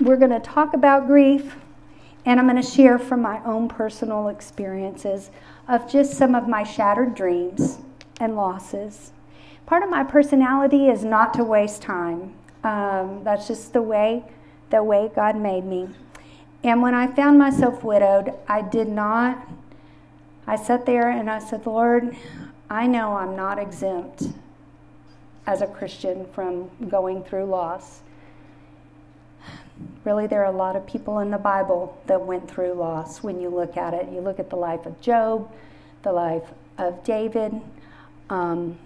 we're going to talk about grief, and I'm going to share from my own personal experiences of just some of my shattered dreams and losses. Part of my personality is not to waste time. Um, that's just the way, the way God made me. And when I found myself widowed, I did not. I sat there and I said, Lord, I know I'm not exempt as a Christian from going through loss. Really, there are a lot of people in the Bible that went through loss when you look at it. You look at the life of Job, the life of David. Um,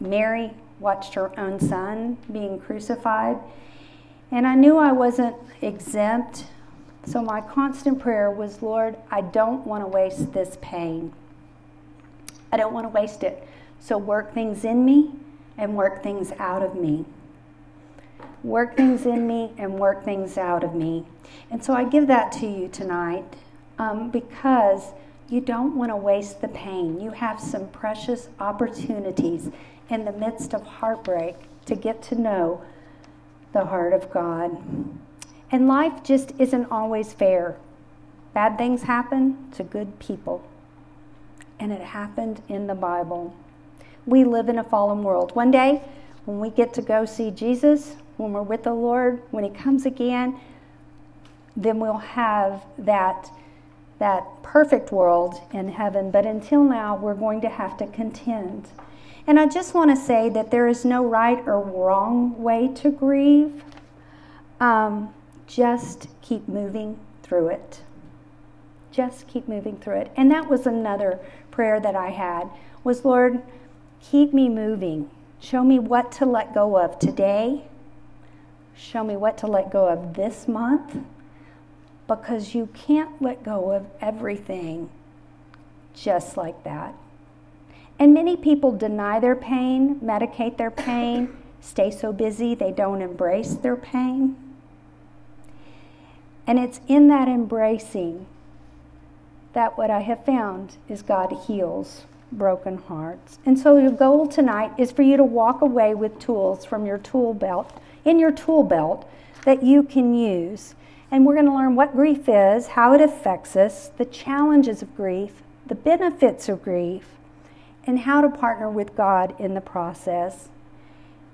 Mary watched her own son being crucified. And I knew I wasn't exempt. So my constant prayer was Lord, I don't want to waste this pain. I don't want to waste it. So work things in me and work things out of me. Work things in me and work things out of me. And so I give that to you tonight um, because you don't want to waste the pain. You have some precious opportunities in the midst of heartbreak to get to know the heart of God. And life just isn't always fair. Bad things happen to good people. And it happened in the Bible. We live in a fallen world. One day, when we get to go see Jesus, when we're with the Lord, when He comes again, then we'll have that, that perfect world in heaven. But until now, we're going to have to contend. And I just want to say that there is no right or wrong way to grieve. Um, just keep moving through it. Just keep moving through it. And that was another prayer that I had was Lord, keep me moving. Show me what to let go of today. Show me what to let go of this month. Because you can't let go of everything just like that. And many people deny their pain, medicate their pain, stay so busy they don't embrace their pain. And it's in that embracing that what I have found is God heals broken hearts. And so the goal tonight is for you to walk away with tools from your tool belt, in your tool belt that you can use. And we're going to learn what grief is, how it affects us, the challenges of grief, the benefits of grief, and how to partner with God in the process.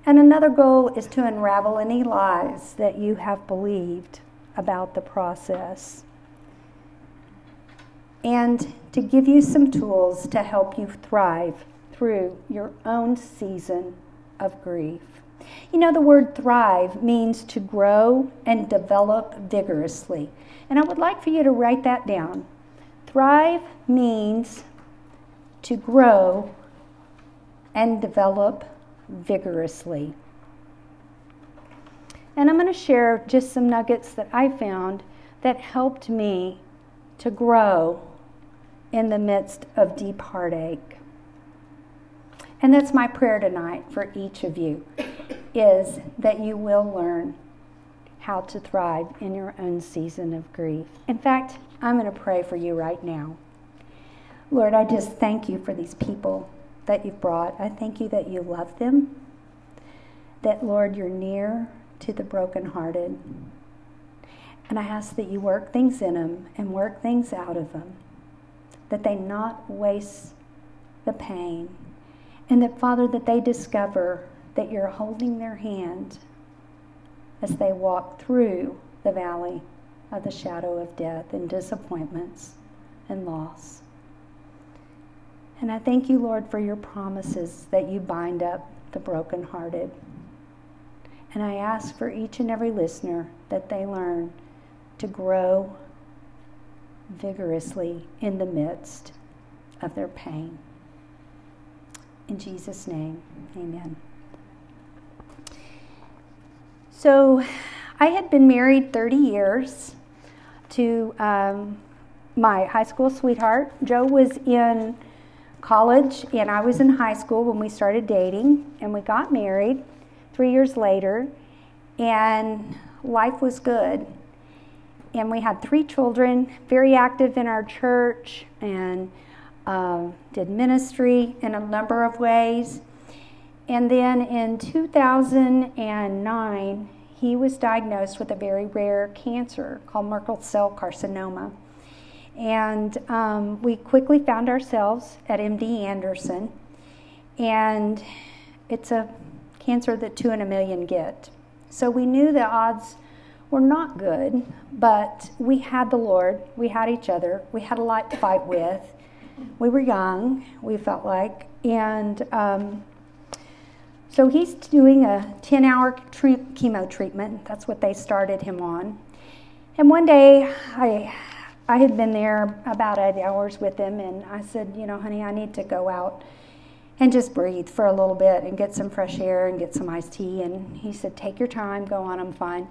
And another goal is to unravel any lies that you have believed about the process and to give you some tools to help you thrive through your own season of grief. You know, the word thrive means to grow and develop vigorously. And I would like for you to write that down. Thrive means to grow and develop vigorously. And I'm going to share just some nuggets that I found that helped me to grow in the midst of deep heartache. And that's my prayer tonight for each of you is that you will learn how to thrive in your own season of grief. In fact, I'm going to pray for you right now. Lord, I just thank you for these people that you've brought. I thank you that you love them, that, Lord, you're near to the brokenhearted. And I ask that you work things in them and work things out of them, that they not waste the pain, and that, Father, that they discover that you're holding their hand as they walk through the valley of the shadow of death and disappointments and loss. And I thank you, Lord, for your promises that you bind up the brokenhearted. And I ask for each and every listener that they learn to grow vigorously in the midst of their pain. In Jesus' name, amen. So, I had been married 30 years to um, my high school sweetheart. Joe was in college, and I was in high school when we started dating, and we got married three years later, and life was good and we had three children, very active in our church, and uh, did ministry in a number of ways. And then in 2009, he was diagnosed with a very rare cancer called Merkel cell carcinoma. And um, we quickly found ourselves at MD Anderson, and it's a cancer that two in a million get. So we knew the odds were not good, but we had the Lord, we had each other, we had a lot to fight with. We were young, we felt like, and um, so he's doing a 10 hour tre- chemo treatment. That's what they started him on. And one day, I, I had been there about eight hours with him, and I said, You know, honey, I need to go out and just breathe for a little bit and get some fresh air and get some iced tea. And he said, Take your time, go on, I'm fine.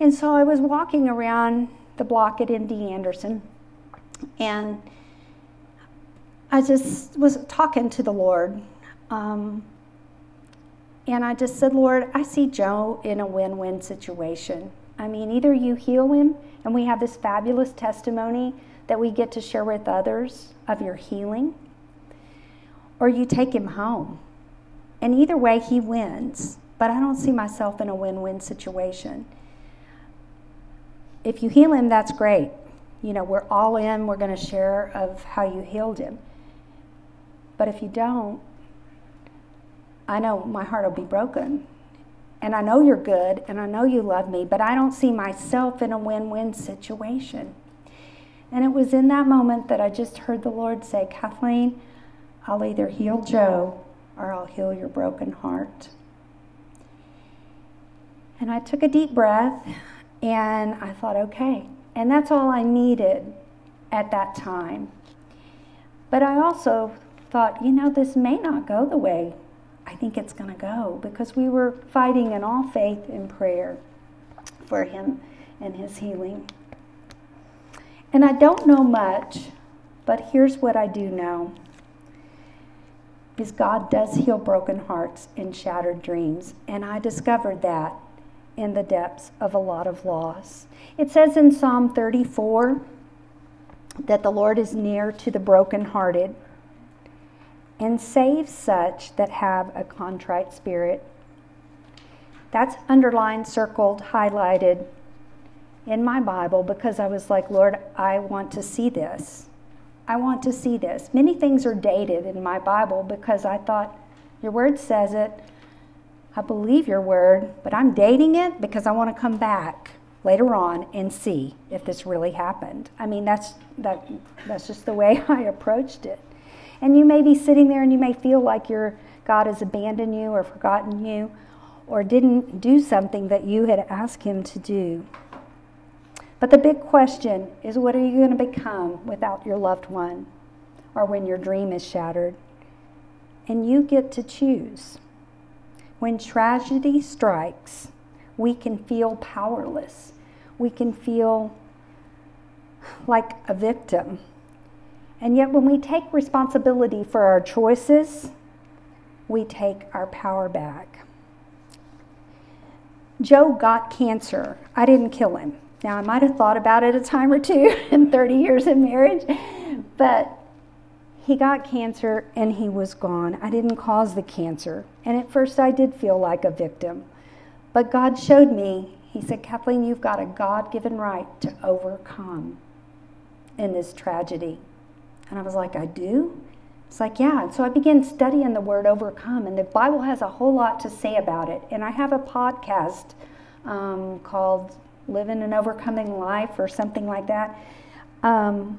And so I was walking around the block at MD Anderson, and I just was talking to the Lord. Um, and I just said, Lord, I see Joe in a win win situation. I mean, either you heal him, and we have this fabulous testimony that we get to share with others of your healing, or you take him home. And either way, he wins. But I don't see myself in a win win situation. If you heal him, that's great. You know, we're all in, we're going to share of how you healed him. But if you don't, I know my heart will be broken. And I know you're good and I know you love me, but I don't see myself in a win win situation. And it was in that moment that I just heard the Lord say, Kathleen, I'll either heal Joe or I'll heal your broken heart. And I took a deep breath and I thought, okay. And that's all I needed at that time. But I also thought, you know, this may not go the way I think it's going to go because we were fighting in all faith and prayer for him and his healing. And I don't know much, but here's what I do know is God does heal broken hearts and shattered dreams, and I discovered that in the depths of a lot of loss. It says in Psalm 34 that the Lord is near to the brokenhearted and save such that have a contrite spirit. That's underlined, circled, highlighted in my Bible because I was like, Lord, I want to see this. I want to see this. Many things are dated in my Bible because I thought, your word says it. I believe your word, but I'm dating it because I want to come back later on and see if this really happened. I mean, that's that that's just the way I approached it. And you may be sitting there and you may feel like your God has abandoned you or forgotten you or didn't do something that you had asked him to do. But the big question is what are you going to become without your loved one or when your dream is shattered? And you get to choose. When tragedy strikes, we can feel powerless. We can feel like a victim. And yet, when we take responsibility for our choices, we take our power back. Joe got cancer. I didn't kill him. Now, I might have thought about it a time or two in 30 years of marriage, but he got cancer and he was gone. I didn't cause the cancer. And at first, I did feel like a victim. But God showed me, He said, Kathleen, you've got a God given right to overcome in this tragedy. And I was like, I do? It's like, yeah. And so I began studying the word overcome, and the Bible has a whole lot to say about it. And I have a podcast um, called Living an Overcoming Life or something like that. Um,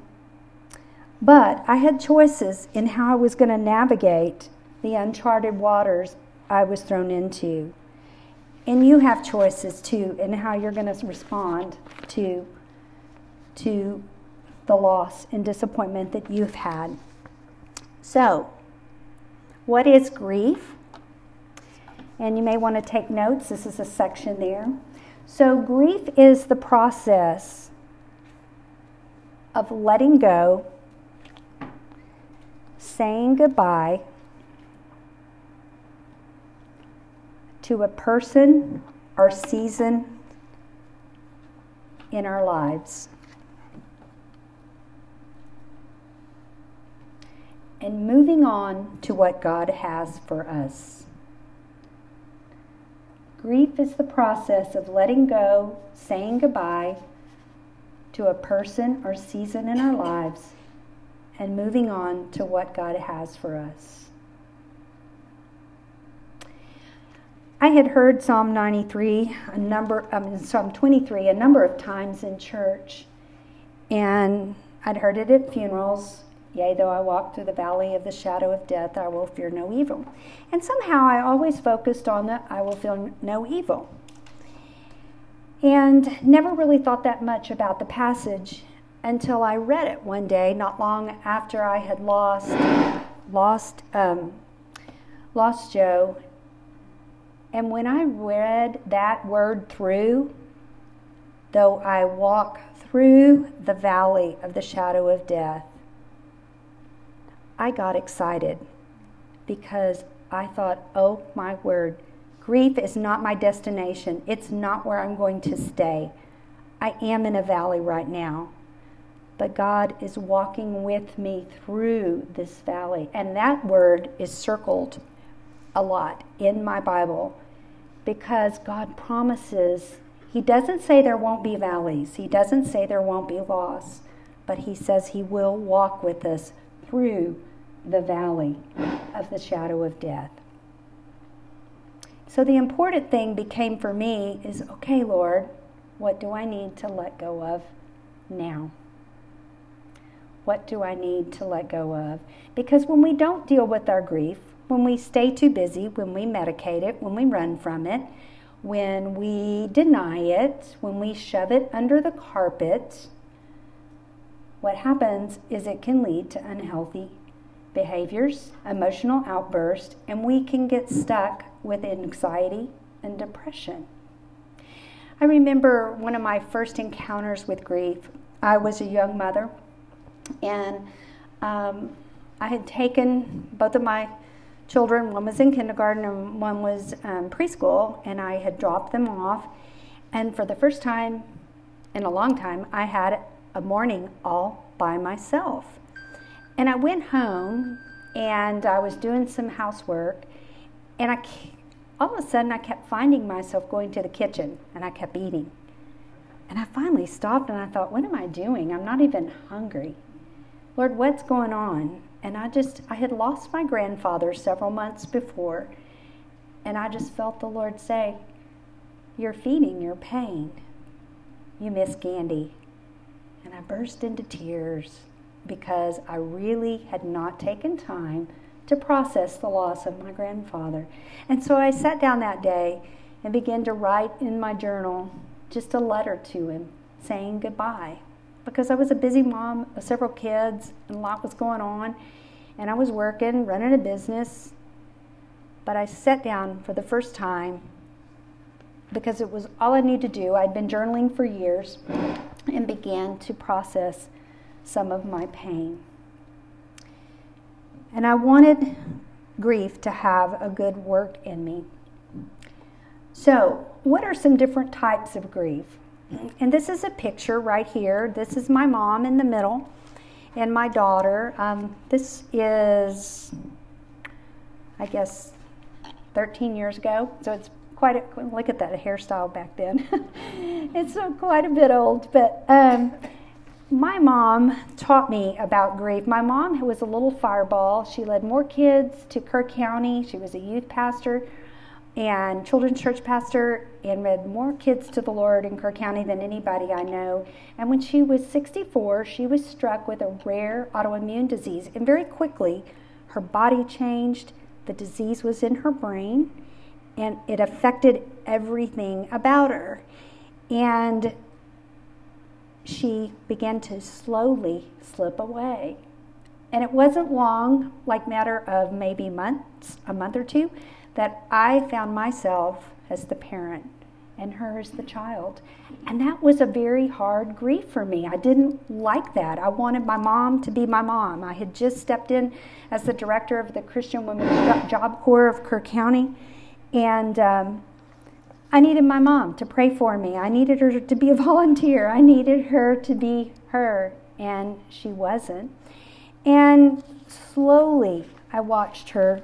but I had choices in how I was going to navigate the uncharted waters I was thrown into. And you have choices too in how you're going to respond to, to the loss and disappointment that you've had. So, what is grief? And you may want to take notes. This is a section there. So, grief is the process of letting go, saying goodbye to a person or season in our lives. And moving on to what God has for us. Grief is the process of letting go, saying goodbye to a person or season in our lives, and moving on to what God has for us. I had heard Psalm 93 a number, um, Psalm 23 a number of times in church, and I'd heard it at funerals. Yea, though I walk through the valley of the shadow of death, I will fear no evil. And somehow I always focused on the I will fear no evil. And never really thought that much about the passage until I read it one day, not long after I had lost lost um, lost Joe. And when I read that word through, though I walk through the valley of the shadow of death, I got excited because I thought, oh my word, grief is not my destination. It's not where I'm going to stay. I am in a valley right now, but God is walking with me through this valley. And that word is circled a lot in my Bible because God promises, He doesn't say there won't be valleys, He doesn't say there won't be loss, but He says He will walk with us through the valley of the shadow of death. So the important thing became for me is okay, Lord, what do I need to let go of now? What do I need to let go of? Because when we don't deal with our grief, when we stay too busy, when we medicate it, when we run from it, when we deny it, when we shove it under the carpet, what happens is it can lead to unhealthy behaviors, emotional outbursts, and we can get stuck with anxiety and depression. I remember one of my first encounters with grief. I was a young mother, and um, I had taken both of my children, one was in kindergarten and one was um, preschool, and I had dropped them off. And for the first time in a long time, I had a morning all by myself. And I went home and I was doing some housework, and I all of a sudden I kept finding myself going to the kitchen and I kept eating. And I finally stopped and I thought, what am I doing? I'm not even hungry. Lord, what's going on? And I just, I had lost my grandfather several months before, and I just felt the Lord say, You're feeding your pain. You miss Gandhi. And I burst into tears because I really had not taken time to process the loss of my grandfather. And so I sat down that day and began to write in my journal just a letter to him saying goodbye because I was a busy mom of several kids and a lot was going on. And I was working, running a business. But I sat down for the first time because it was all I needed to do. I'd been journaling for years and began to process some of my pain. And I wanted grief to have a good work in me. So, what are some different types of grief? And this is a picture right here. This is my mom in the middle and my daughter. Um, this is, I guess, 13 years ago. So it's quite a, look at that hairstyle back then. it's quite a bit old, but um, my mom taught me about grief. My mom was a little fireball. She led more kids to Kerr County. She was a youth pastor and children's church pastor and led more kids to the Lord in Kerr County than anybody I know. And when she was 64, she was struck with a rare autoimmune disease. And very quickly, her body changed. The disease was in her brain and it affected everything about her. And she began to slowly slip away. And it wasn't long, like matter of maybe months, a month or two, that I found myself as the parent and her as the child. And that was a very hard grief for me. I didn't like that. I wanted my mom to be my mom. I had just stepped in as the director of the Christian Women's Job Corps of Kerr County, and um, I needed my mom to pray for me. I needed her to be a volunteer. I needed her to be her, and she wasn't. And slowly, I watched her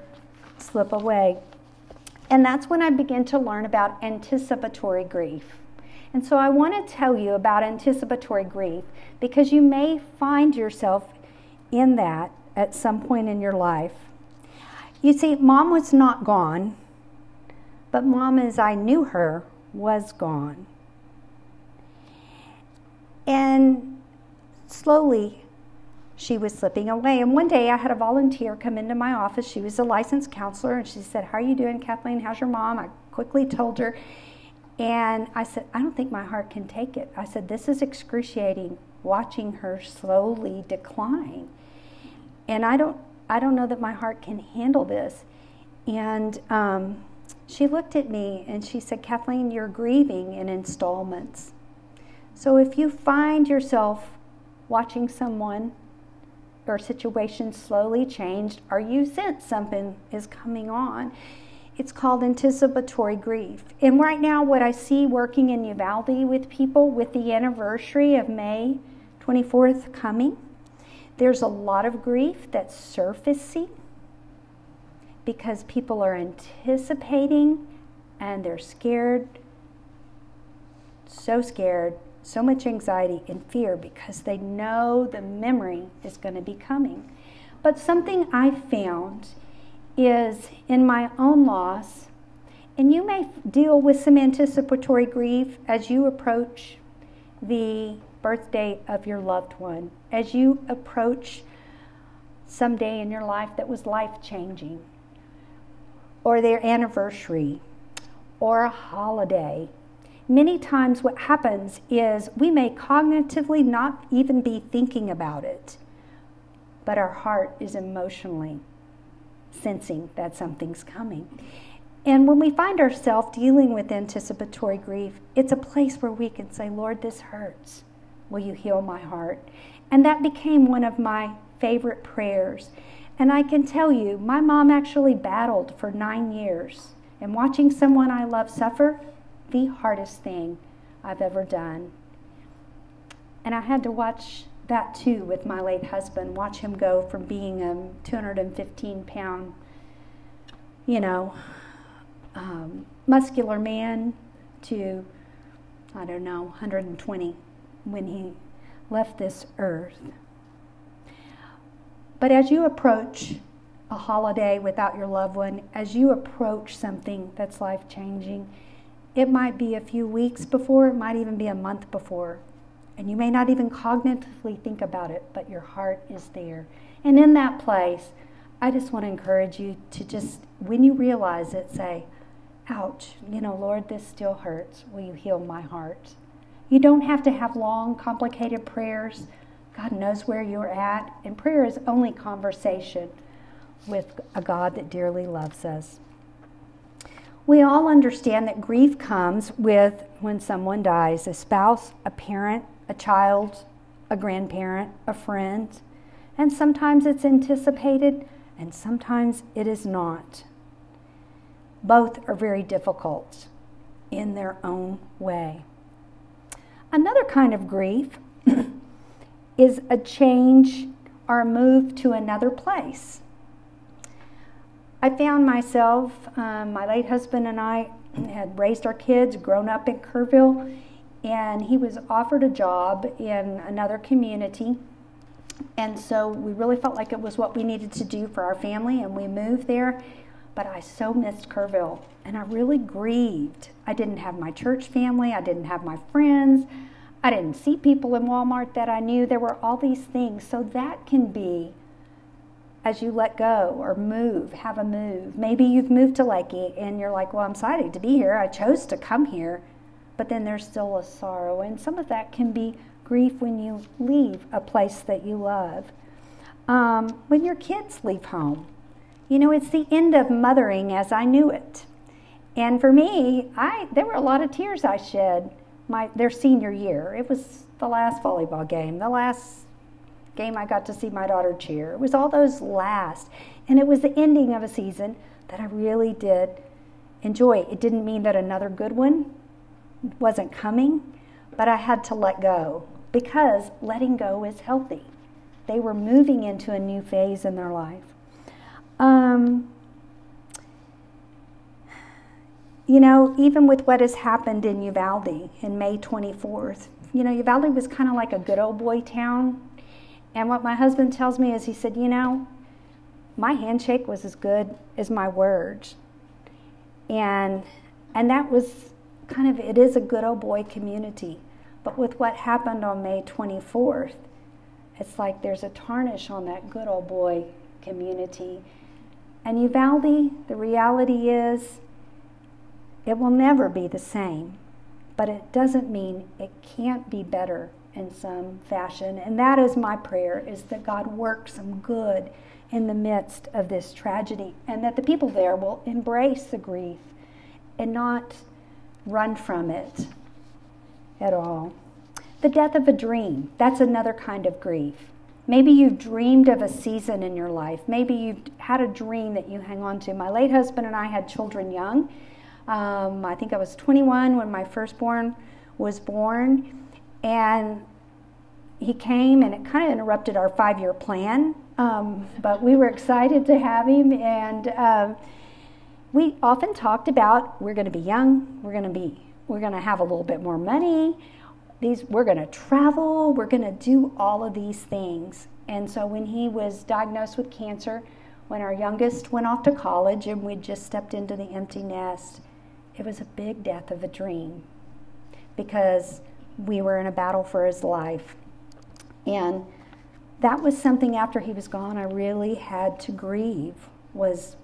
slip away. And that's when I began to learn about anticipatory grief. And so I want to tell you about anticipatory grief because you may find yourself in that at some point in your life. You see, mom was not gone, but mom, as I knew her, was gone. And slowly, she was slipping away. And one day I had a volunteer come into my office. She was a licensed counselor, and she said, How are you doing, Kathleen? How's your mom? I quickly told her. And I said, I don't think my heart can take it. I said, This is excruciating watching her slowly decline. And I don't, I don't know that my heart can handle this. And um, she looked at me and she said, Kathleen, you're grieving in installments. So if you find yourself watching someone or situation slowly change, or you sense something is coming on, it's called anticipatory grief. And right now, what I see working in Uvalde with people with the anniversary of May 24th coming, there's a lot of grief that's surfacing because people are anticipating and they're scared, so scared, so much anxiety and fear because they know the memory is going to be coming. But something I found is in my own loss, and you may deal with some anticipatory grief as you approach the birthday of your loved one, as you approach some day in your life that was life changing, or their anniversary, or a holiday. Many times, what happens is we may cognitively not even be thinking about it, but our heart is emotionally sensing that something's coming. And when we find ourselves dealing with anticipatory grief, it's a place where we can say, Lord, this hurts. Will you heal my heart? And that became one of my favorite prayers. And I can tell you, my mom actually battled for nine years. And watching someone I love suffer, the hardest thing I've ever done. And I had to watch that too with my late husband, watch him go from being a 215 pound, you know, um, muscular man to, I don't know, 120 when he left this earth. But as you approach a holiday without your loved one, as you approach something that's life changing, it might be a few weeks before, it might even be a month before and you may not even cognitively think about it, but your heart is there. And in that place, I just want to encourage you to just, when you realize it, say, ouch, you know, Lord, this still hurts. Will you heal my heart? You don't have to have long, complicated prayers. God knows where you're at. And prayer is only conversation with a God that dearly loves us. We all understand that grief comes with when someone dies a spouse, a parent, a child, a grandparent, a friend, and sometimes it's anticipated and sometimes it is not. Both are very difficult in their own way. Another kind of grief is a change or a move to another place. I found myself, um, my late husband and I had raised our kids, grown up in Kerrville, and he was offered a job in another community. And so we really felt like it was what we needed to do for our family, and we moved there. But I so missed Kerrville, and I really grieved. I didn't have my church family, I didn't have my friends, I didn't see people in Walmart that I knew. There were all these things. So that can be as you let go or move, have a move. Maybe you've moved to Leakey and you're like, well, I'm excited to be here. I chose to come here but then there's still a sorrow. And some of that can be grief when you leave a place that you love. Um, when your kids leave home, you know, it's the end of mothering as I knew it. And for me, I there were a lot of tears I shed my their senior year. It was the last volleyball game, the last game I got to see my daughter cheer. It was all those last, and it was the ending of a season that I really did enjoy. It didn't mean that another good one wasn't coming, but I had to let go because letting go is healthy. They were moving into a new phase in their life. Um, you know, even with what has happened in Uvalde in May 24th, you know, Uvalde was kind of like a good old boy town. And what my husband tells me is he said, you know, my handshake was as good as my words. And and that was kind of it is a good old boy community. But with what happened on May 24th, it's like there's a tarnish on that good old boy community. And Uvalde, the reality is it will never be the same. But it doesn't mean it can't be better in some fashion. And that is my prayer is that God works some good in the midst of this tragedy and that the people there will embrace the grief and not run from it at all. The death of a dream, that's another kind of grief. Maybe you've dreamed of a season in your life. Maybe you've had a dream that you hang on to. My late husband and I had children young. Um, I think I was 21 when my firstborn was born. And he came and it kind of interrupted our five year plan. Um, but we were excited to have him. And um, we often talked about we're going to be young, we're going to be, we're going to have a little bit more money. These, we're going to travel, we're going to do all of these things. And so when he was diagnosed with cancer, when our youngest went off to college and we just stepped into the empty nest, it was a big death of a dream because we were in a battle for his life. And that was something after he was gone I really had to grieve was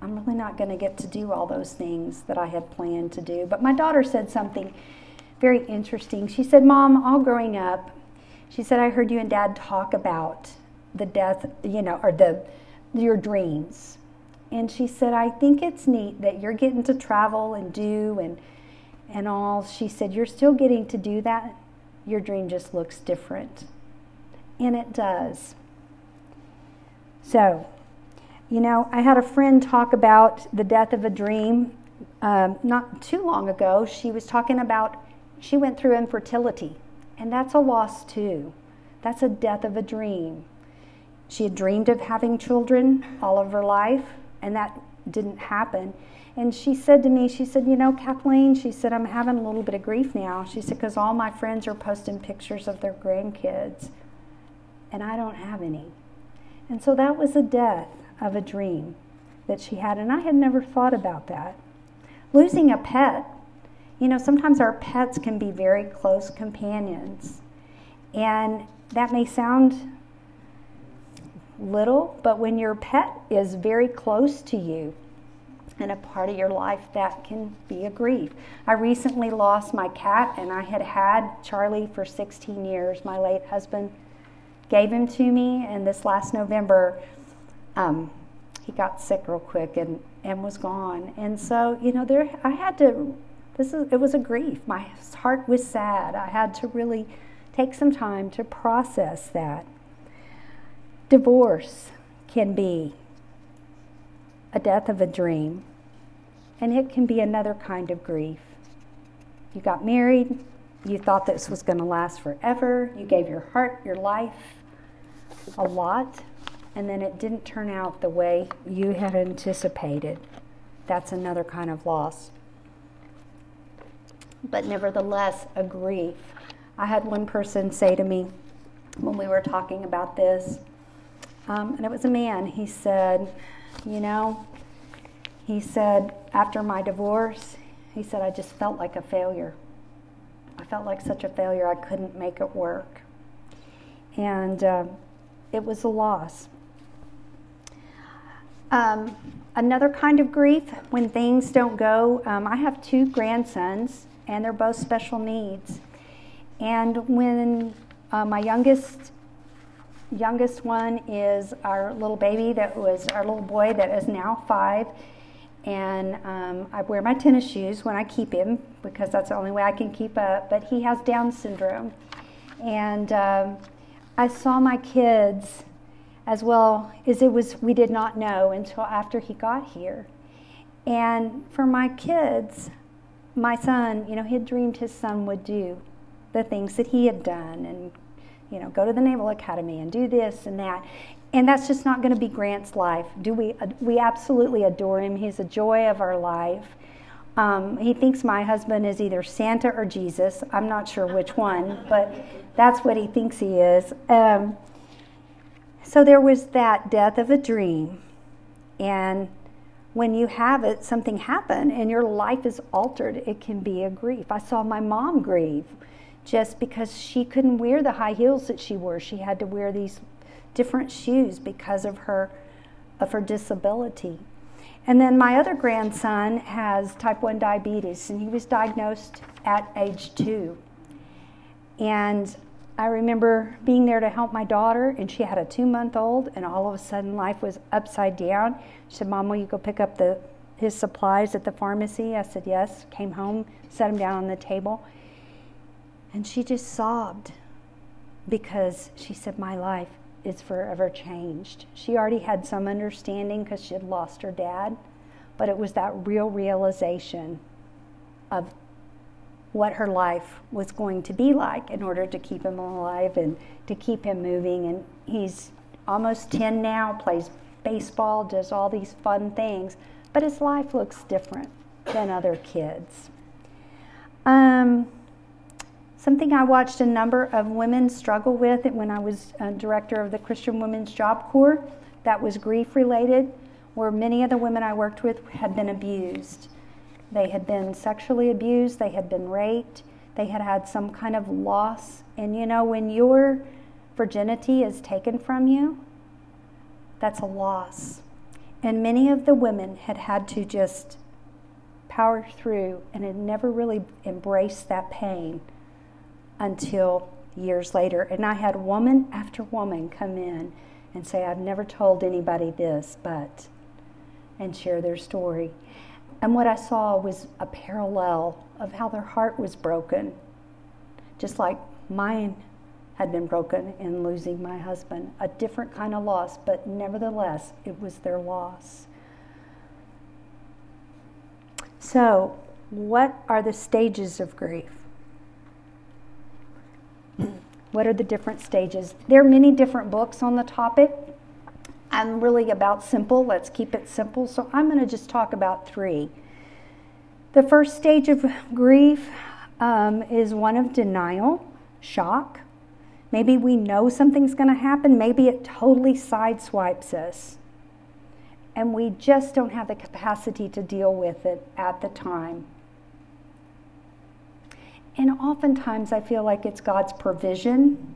I'm really not going to get to do all those things that I had planned to do. But my daughter said something very interesting. She said, Mom, all growing up, she said, I heard you and Dad talk about the death, you know, or the your dreams. And she said, I think it's neat that you're getting to travel and do and and all. She said, You're still getting to do that. Your dream just looks different. And it does. So, you know, I had a friend talk about the death of a dream um, not too long ago. She was talking about she went through infertility, and that's a loss too. That's a death of a dream. She had dreamed of having children all of her life, and that didn't happen. And she said to me, she said, You know, Kathleen, she said, I'm having a little bit of grief now. She said, Because all my friends are posting pictures of their grandkids, and I don't have any. And so that was a death of a dream that she had, and I had never thought about that. Losing a pet, you know, sometimes our pets can be very close companions, and that may sound little, but when your pet is very close to you and a part of your life, that can be a grief. I recently lost my cat, and I had had Charlie for 16 years. My late husband gave him to me, and this last November, um, he got sick real quick and, and was gone. And so, you know, there I had to. This is it was a grief. My heart was sad. I had to really take some time to process that. Divorce can be a death of a dream, and it can be another kind of grief. You got married, you thought this was going to last forever, you gave your heart, your life, a lot, and then it didn't turn out the way you had anticipated. That's another kind of loss. But nevertheless, a grief. I had one person say to me when we were talking about this, um, and it was a man. He said, You know, he said, after my divorce, he said, I just felt like a failure. I felt like such a failure, I couldn't make it work. And uh, it was a loss. Um, another kind of grief when things don't go. Um, I have two grandsons, and they're both special needs. And when uh, my youngest youngest one is our little baby that was our little boy that is now five. And um, I wear my tennis shoes when I keep him because that's the only way I can keep up. But he has Down syndrome. And um, I saw my kids as well as it was, we did not know until after he got here. And for my kids, my son, you know, he had dreamed his son would do the things that he had done and you know, go to the Naval Academy and do this and that. And that's just not going to be Grant's life. Do we? We absolutely adore him. He's a joy of our life. Um, he thinks my husband is either Santa or Jesus. I'm not sure which one, but that's what he thinks he is. Um, so there was that death of a dream. And when you have it, something happened and your life is altered, it can be a grief. I saw my mom grieve just because she couldn't wear the high heels that she wore. She had to wear these different shoes because of her of her disability. And then my other grandson has type 1 diabetes, and he was diagnosed at age two. And I remember being there to help my daughter, and she had a two month old, and all of a sudden life was upside down. She said, Mom, will you go pick up the, his supplies at the pharmacy? I said, Yes. Came home, set him down on the table, and she just sobbed because she said, My life is forever changed. She already had some understanding because she had lost her dad, but it was that real realization of what her life was going to be like in order to keep him alive and to keep him moving. And he's almost 10 now, plays baseball, does all these fun things, but his life looks different than other kids. Um, Something I watched a number of women struggle with when I was uh, director of the Christian Women's Job Corps that was grief related, where many of the women I worked with had been abused. They had been sexually abused, they had been raped, they had had some kind of loss. And you know, when your virginity is taken from you, that's a loss. And many of the women had had to just power through and had never really embraced that pain until years later. And I had woman after woman come in and say, I've never told anybody this, but, and share their story. And what I saw was a parallel of how their heart was broken, just like mine had been broken in losing my husband. A different kind of loss, but nevertheless, it was their loss. So, what are the stages of grief? What are the different stages? There are many different books on the topic. I'm really about simple. Let's keep it simple. So I'm going to just talk about three. The first stage of grief um, is one of denial, shock. Maybe we know something's going to happen. Maybe it totally sideswipes us. And we just don't have the capacity to deal with it at the time. And oftentimes I feel like it's God's provision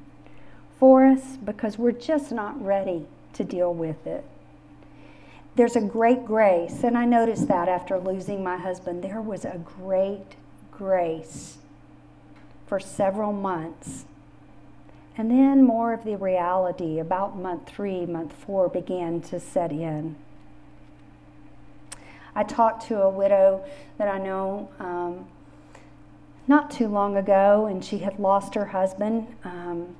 for us because we're just not ready to deal with it. There's a great grace, and I noticed that after losing my husband, there was a great grace for several months. And then more of the reality about month three, month four began to set in. I talked to a widow that I know um, not too long ago, and she had lost her husband. Um,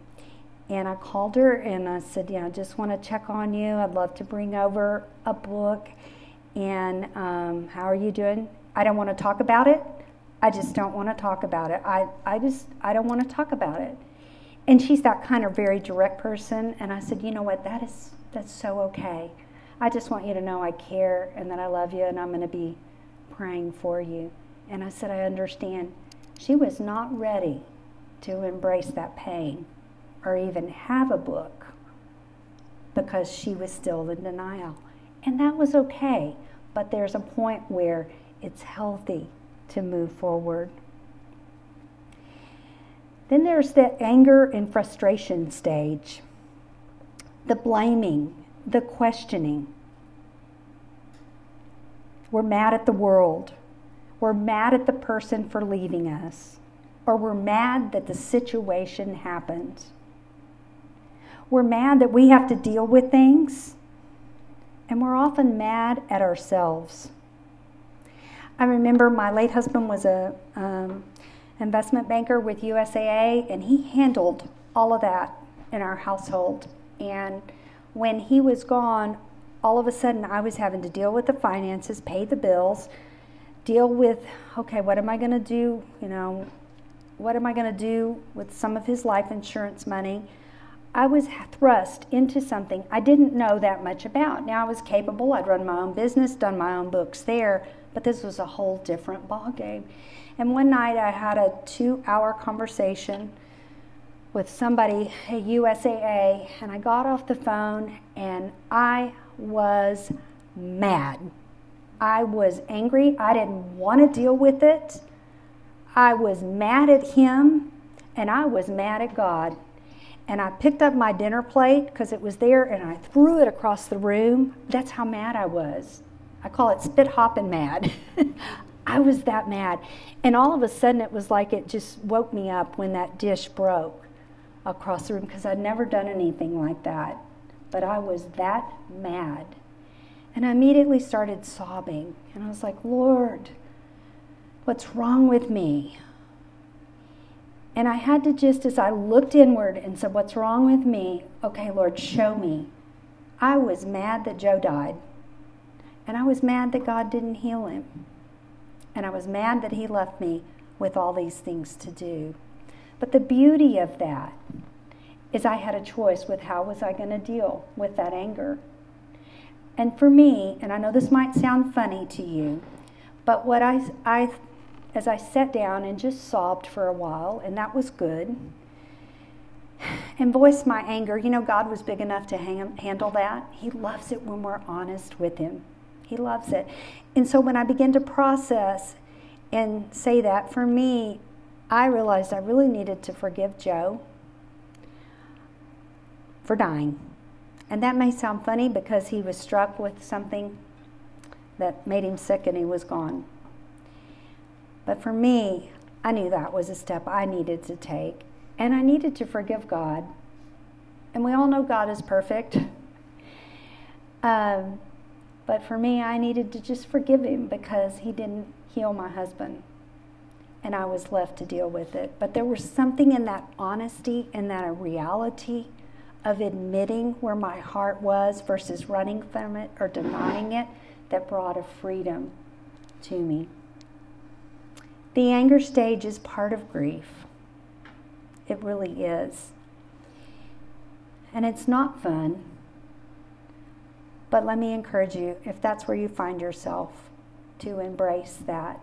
and I called her and I said, Yeah, I just want to check on you. I'd love to bring over a book. And um, how are you doing? I don't want to talk about it. I just don't want to talk about it. I, I just, I don't want to talk about it. And she's that kind of very direct person. And I said, You know what? That is, that's so okay. I just want you to know I care and that I love you and I'm going to be praying for you. And I said, I understand. She was not ready to embrace that pain or even have a book because she was still in denial. And that was okay, but there's a point where it's healthy to move forward. Then there's the anger and frustration stage, the blaming, the questioning. We're mad at the world. We're mad at the person for leaving us, or we're mad that the situation happened. We're mad that we have to deal with things, and we're often mad at ourselves. I remember my late husband was a um, investment banker with USAA, and he handled all of that in our household. And when he was gone, all of a sudden I was having to deal with the finances, pay the bills, deal with okay, what am I going to do? You know, what am I going to do with some of his life insurance money? I was thrust into something I didn't know that much about. Now I was capable, I'd run my own business, done my own books there, But this was a whole different ball game. And one night I had a two hour conversation with somebody at USAA, and I got off the phone and I was mad. I was angry. I didn't want to deal with it. I was mad at him and I was mad at God. And I picked up my dinner plate because it was there and I threw it across the room. That's how mad I was. I call it spit hopping mad. I was that mad. And all of a sudden, it was like it just woke me up when that dish broke across the room because I'd never done anything like that. But I was that mad. And I immediately started sobbing. And I was like, Lord, what's wrong with me? And I had to just, as I looked inward and said, What's wrong with me? Okay, Lord, show me. I was mad that Joe died. And I was mad that God didn't heal him. And I was mad that he left me with all these things to do. But the beauty of that is I had a choice with how was I going to deal with that anger. And for me, and I know this might sound funny to you, but what I, I as I sat down and just sobbed for a while, and that was good, and voiced my anger. You know, God was big enough to hang, handle that. He loves it when we're honest with Him, He loves it. And so when I began to process and say that, for me, I realized I really needed to forgive Joe for dying. And that may sound funny because he was struck with something that made him sick and he was gone. But for me, I knew that was a step I needed to take. And I needed to forgive God. And we all know God is perfect. Um, but for me, I needed to just forgive him because he didn't heal my husband. And I was left to deal with it. But there was something in that honesty and that reality of admitting where my heart was versus running from it or denying it that brought a freedom to me. The anger stage is part of grief. It really is. And it's not fun. But let me encourage you, if that's where you find yourself, to embrace that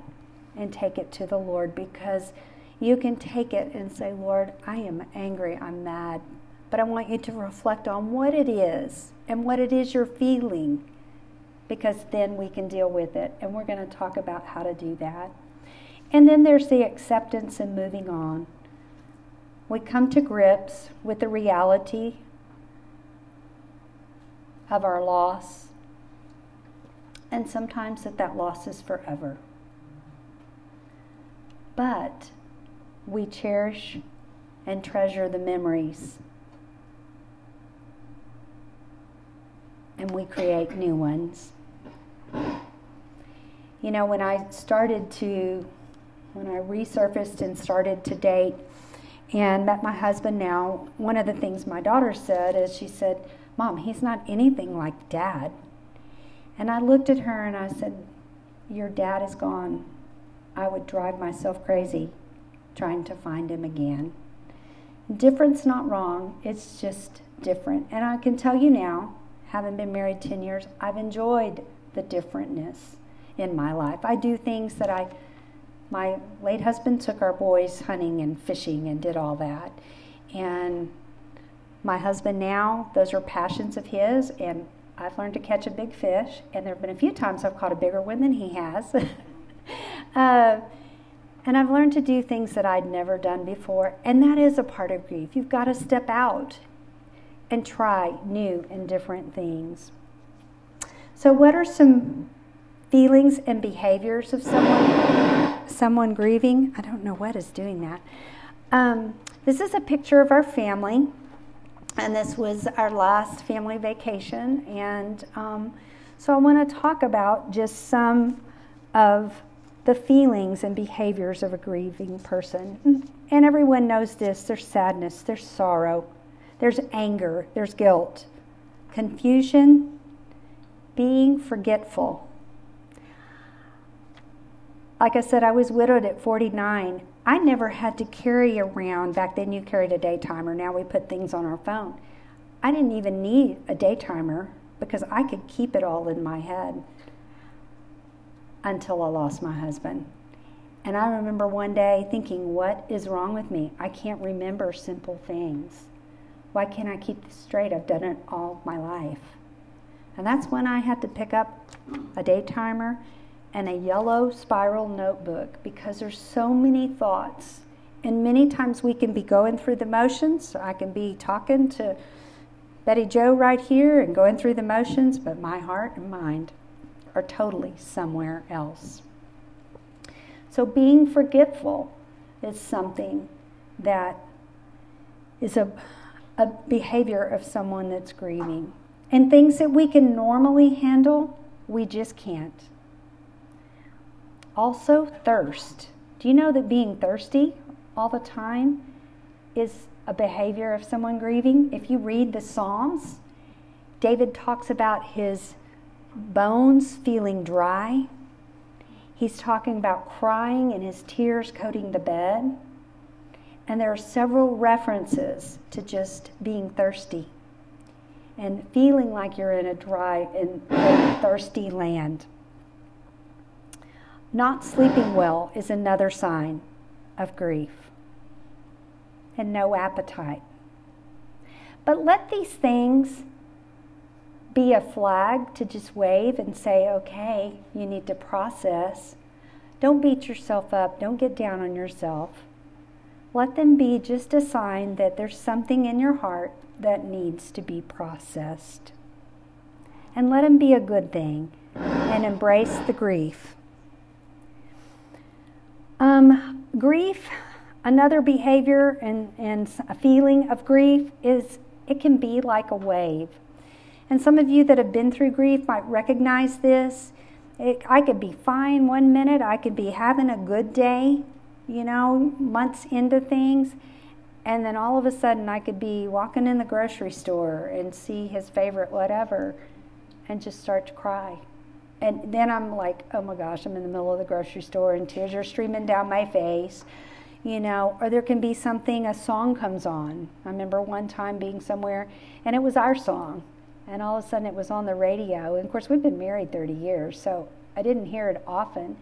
and take it to the Lord because you can take it and say, Lord, I am angry, I'm mad. But I want you to reflect on what it is and what it is you're feeling because then we can deal with it. And we're going to talk about how to do that. And then there's the acceptance and moving on. We come to grips with the reality of our loss, and sometimes that that loss is forever. But we cherish and treasure the memories, and we create new ones. You know, when I started to when I resurfaced and started to date and met my husband now, one of the things my daughter said is she said, Mom, he's not anything like dad. And I looked at her and I said, Your dad is gone. I would drive myself crazy trying to find him again. Different's not wrong, it's just different. And I can tell you now, having been married 10 years, I've enjoyed the differentness in my life. I do things that I my late husband took our boys hunting and fishing and did all that. And my husband now, those are passions of his, and I've learned to catch a big fish, and there have been a few times I've caught a bigger one than he has. uh, and I've learned to do things that I'd never done before, and that is a part of grief. You've got to step out and try new and different things. So, what are some feelings and behaviors of someone someone grieving. I don't know what is doing that. Um, this is a picture of our family, and this was our last family vacation. And um, so I want to talk about just some of the feelings and behaviors of a grieving person. And everyone knows this there's sadness, there's sorrow, there's anger, there's guilt, confusion, being forgetful like I said, I was widowed at 49. I never had to carry around, back then you carried a day timer, now we put things on our phone. I didn't even need a day timer because I could keep it all in my head. until I lost my husband. And I remember one day thinking, what is wrong with me? I can't remember simple things. Why can't I keep this straight? I've done it all my life. And that's when I had to pick up a day timer and a yellow spiral notebook because there's so many thoughts. And many times we can be going through the motions. I can be talking to Betty Joe right here and going through the motions, but my heart and mind are totally somewhere else. So being forgetful is something that is a, a behavior of someone that's grieving. And things that we can normally handle, we just can't. Also, thirst. Do you know that being thirsty all the time is a behavior of someone grieving? If you read the Psalms, David talks about his bones feeling dry. He's talking about crying and his tears coating the bed. And there are several references to just being thirsty and feeling like you're in a dry and thirsty land. Not sleeping well is another sign of grief, and no appetite. But let these things be a flag to just wave and say, okay, you need to process. Don't beat yourself up, don't get down on yourself. Let them be just a sign that there's something in your heart that needs to be processed. And let them be a good thing and embrace the grief. Um, grief, another behavior and, and a feeling of grief is it can be like a wave. And some of you that have been through grief might recognize this. It, I could be fine one minute, I could be having a good day, you know, months into things. And then all of a sudden, I could be walking in the grocery store and see his favorite whatever and just start to cry and then I'm like, oh my gosh, I'm in the middle of the grocery store and tears are streaming down my face, you know, or there can be something, a song comes on. I remember one time being somewhere and it was our song, and all of a sudden it was on the radio. And of course, we've been married 30 years, so I didn't hear it often,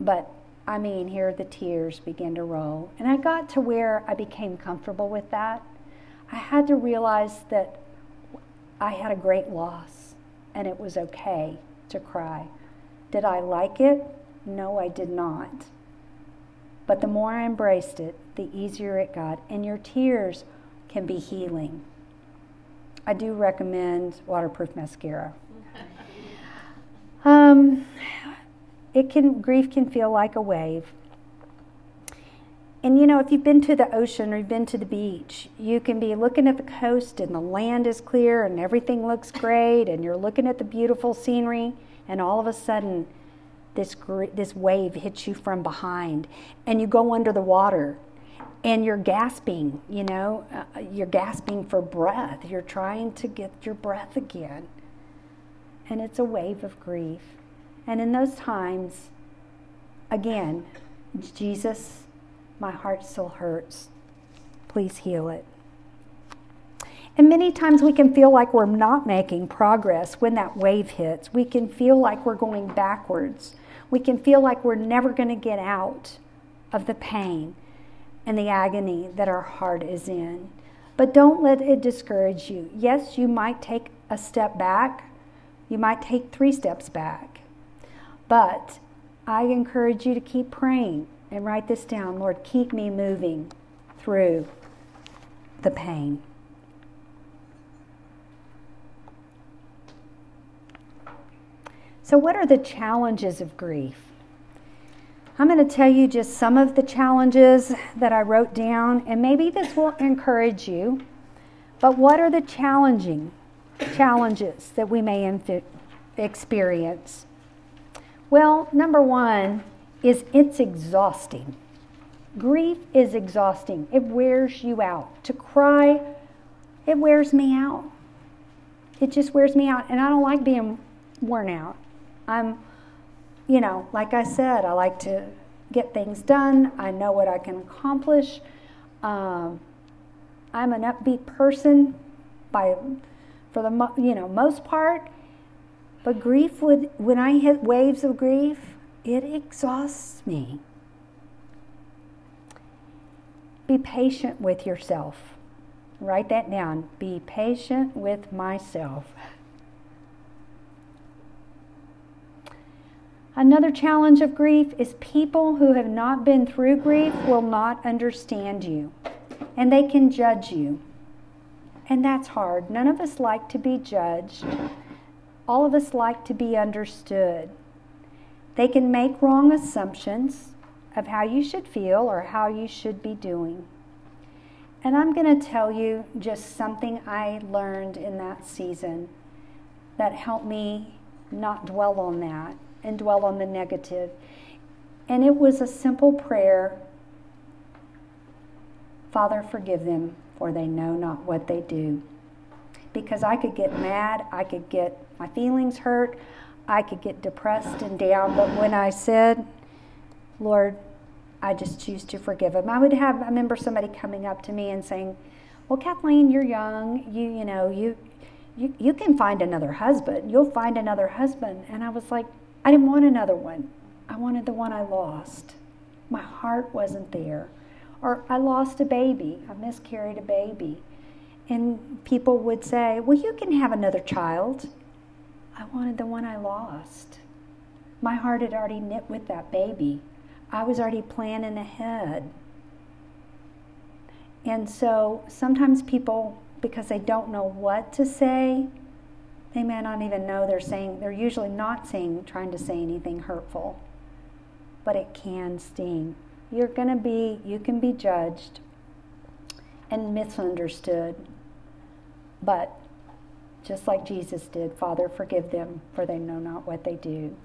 but I mean, here the tears began to roll. And I got to where I became comfortable with that. I had to realize that I had a great loss and it was okay to cry. Did I like it? No, I did not. But the more I embraced it, the easier it got, and your tears can be healing. I do recommend waterproof mascara. Um, it can grief can feel like a wave. And you know, if you've been to the ocean or you've been to the beach, you can be looking at the coast and the land is clear and everything looks great and you're looking at the beautiful scenery and all of a sudden this this wave hits you from behind and you go under the water and you're gasping, you know, uh, you're gasping for breath. You're trying to get your breath again. And it's a wave of grief. And in those times, again, Jesus my heart still hurts. Please heal it. And many times we can feel like we're not making progress when that wave hits. We can feel like we're going backwards. We can feel like we're never going to get out of the pain and the agony that our heart is in. But don't let it discourage you. Yes, you might take a step back, you might take three steps back. But I encourage you to keep praying and write this down Lord, keep me moving through the pain. So, what are the challenges of grief? I'm going to tell you just some of the challenges that I wrote down, and maybe this will encourage you. But what are the challenging challenges that we may inf- experience? Well, number one, is it's exhausting. Grief is exhausting. It wears you out. To cry, it wears me out. It just wears me out. And I don't like being worn out. I'm, you know, like I said, I like to get things done. I know what I can accomplish. Um, I'm an upbeat person by, for the you know most part, But grief would, when I hit waves of grief, it exhausts me. Be patient with yourself. Write that down. Be patient with myself. Another challenge of grief is people who have not been through grief will not understand you and they can judge you. And that's hard. None of us like to be judged. All of us like to be understood. They can make wrong assumptions of how you should feel or how you should be doing. And I'm going to tell you just something I learned in that season that helped me not dwell on that and dwell on the negative. And it was a simple prayer Father, forgive them, for they know not what they do. Because I could get mad, I could get my feelings hurt, I could get depressed and down. But when I said, Lord, I just choose to forgive him, I would have, I remember somebody coming up to me and saying, Well, Kathleen, you're young. You, you know, you, you, you can find another husband. You'll find another husband. And I was like, I didn't want another one. I wanted the one I lost. My heart wasn't there. Or I lost a baby, I miscarried a baby. And people would say, Well, you can have another child. I wanted the one I lost. My heart had already knit with that baby. I was already planning ahead. And so sometimes people, because they don't know what to say, they may not even know they're saying, they're usually not saying, trying to say anything hurtful, but it can sting. You're going to be, you can be judged and misunderstood. But just like Jesus did, Father, forgive them, for they know not what they do.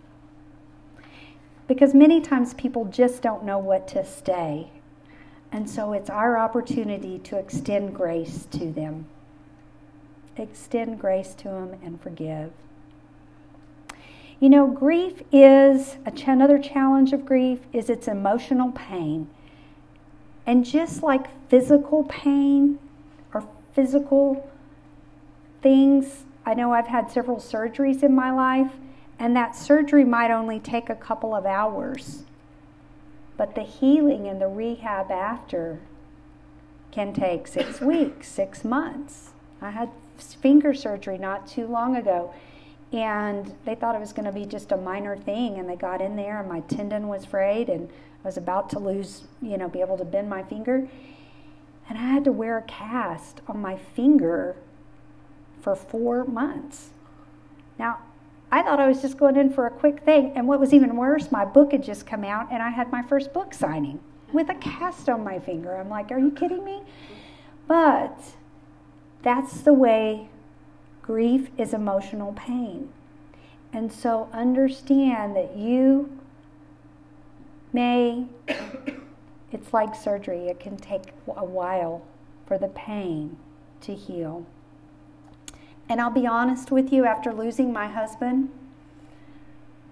Because many times people just don't know what to say. And so it's our opportunity to extend grace to them. Extend grace to them and forgive. You know, grief is another challenge of grief is its emotional pain. And just like physical pain or physical things, I know I've had several surgeries in my life, and that surgery might only take a couple of hours. But the healing and the rehab after can take six weeks, six months. I had finger surgery not too long ago and they thought it was going to be just a minor thing and they got in there and my tendon was frayed and I was about to lose, you know, be able to bend my finger. And I had to wear a cast on my finger for four months. Now, I thought I was just going in for a quick thing. And what was even worse, my book had just come out and I had my first book signing with a cast on my finger. I'm like, are you kidding me? But that's the way Grief is emotional pain. And so understand that you may, it's like surgery, it can take a while for the pain to heal. And I'll be honest with you, after losing my husband,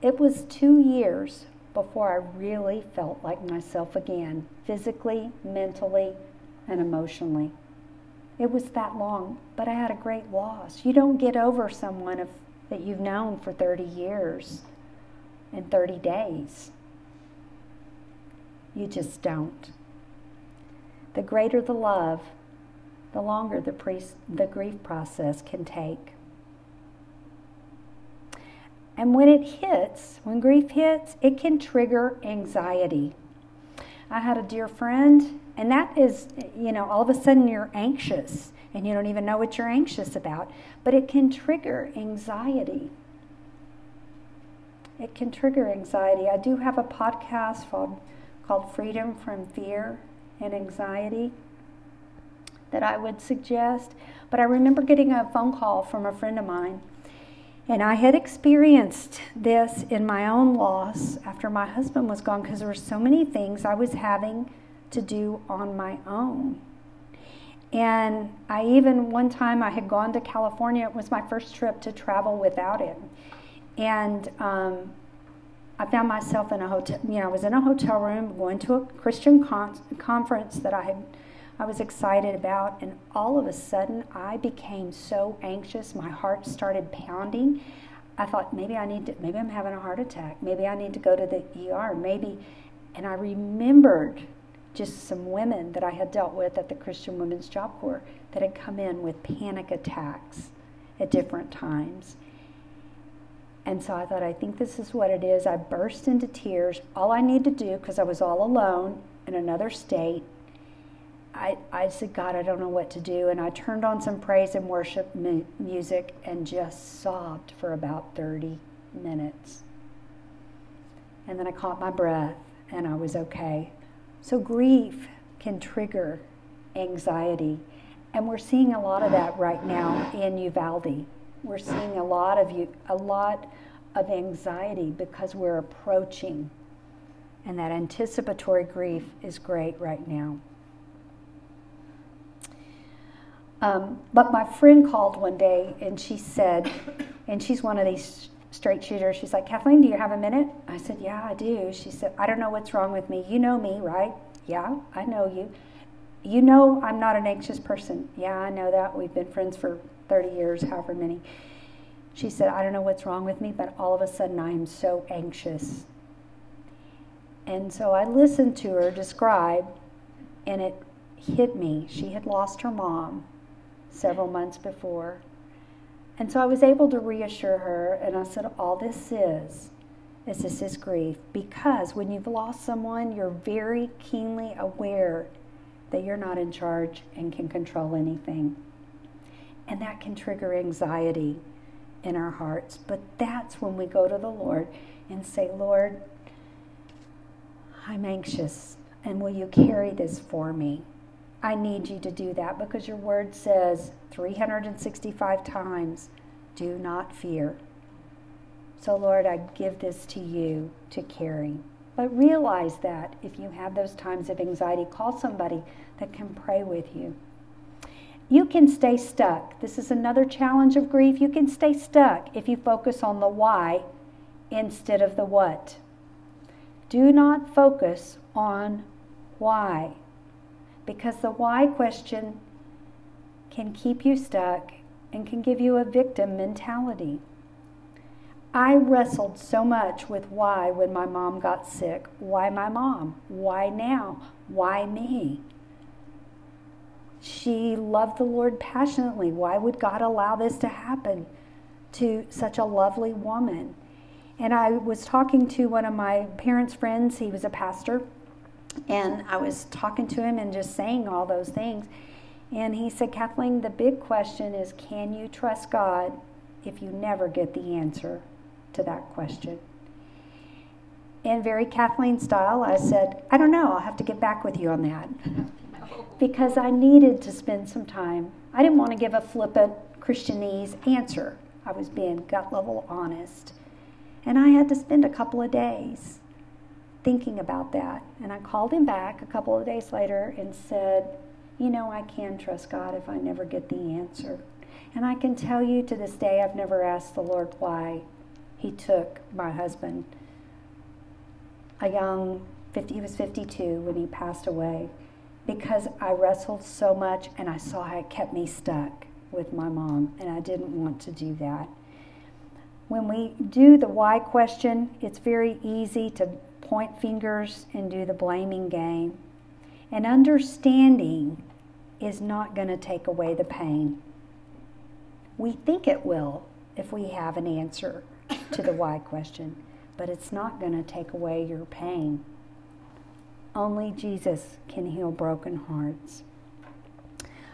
it was two years before I really felt like myself again, physically, mentally, and emotionally. It was that long, but I had a great loss. You don't get over someone if, that you've known for 30 years in 30 days. You just don't. The greater the love, the longer the, the grief process can take. And when it hits, when grief hits, it can trigger anxiety. I had a dear friend, and that is, you know, all of a sudden you're anxious and you don't even know what you're anxious about, but it can trigger anxiety. It can trigger anxiety. I do have a podcast called, called Freedom from Fear and Anxiety that I would suggest. But I remember getting a phone call from a friend of mine and I had experienced this in my own loss after my husband was gone because there were so many things I was having to do on my own. And I even, one time, I had gone to California. It was my first trip to travel without him. And um, I found myself in a hotel, you know, I was in a hotel room going to a Christian con- conference that I had I was excited about, and all of a sudden I became so anxious. My heart started pounding. I thought maybe I need to, maybe I'm having a heart attack. Maybe I need to go to the ER. Maybe, and I remembered just some women that I had dealt with at the Christian Women's Job Corps that had come in with panic attacks at different times. And so I thought, I think this is what it is. I burst into tears. All I need to do, because I was all alone in another state, I, I said, God, I don't know what to do. And I turned on some praise and worship mu- music and just sobbed for about 30 minutes. And then I caught my breath and I was okay. So grief can trigger anxiety. And we're seeing a lot of that right now in Uvalde. We're seeing a lot of you, a lot of anxiety because we're approaching. And that anticipatory grief is great right now. Um, but my friend called one day and she said, and she's one of these straight shooters. She's like, Kathleen, do you have a minute? I said, Yeah, I do. She said, I don't know what's wrong with me. You know me, right? Yeah, I know you. You know I'm not an anxious person. Yeah, I know that. We've been friends for 30 years, however many. She said, I don't know what's wrong with me, but all of a sudden I am so anxious. And so I listened to her describe, and it hit me. She had lost her mom several months before. And so I was able to reassure her, and I said, All this is, is this is grief. Because when you've lost someone, you're very keenly aware that you're not in charge and can control anything. And that can trigger anxiety in our hearts. But that's when we go to the Lord and say, Lord, I'm anxious, and will you carry this for me? I need you to do that because your word says 365 times, do not fear. So, Lord, I give this to you to carry. But realize that if you have those times of anxiety, call somebody that can pray with you. You can stay stuck. This is another challenge of grief. You can stay stuck if you focus on the why instead of the what. Do not focus on why because the why question can keep you stuck and can give you a victim mentality. I wrestled so much with why when my mom got sick. Why my mom? Why now? Why me? She loved the Lord passionately. Why would God allow this to happen to such a lovely woman? And I was talking to one of my parents' friends, he was a pastor, and I was talking to him and just saying all those things. And he said, Kathleen, the big question is can you trust God if you never get the answer to that question? In very Kathleen style, I said, I don't know, I'll have to get back with you on that. because I needed to spend some time. I didn't want to give a flippant Christianese answer. I was being gut level honest. And I had to spend a couple of days thinking about that. And I called him back a couple of days later and said, You know, I can trust God if I never get the answer. And I can tell you to this day, I've never asked the Lord why He took my husband, a young 50, he was 52 when he passed away, because I wrestled so much and I saw how it kept me stuck with my mom, and I didn't want to do that. When we do the why question, it's very easy to point fingers and do the blaming game. And understanding is not going to take away the pain. We think it will if we have an answer to the why question, but it's not going to take away your pain. Only Jesus can heal broken hearts.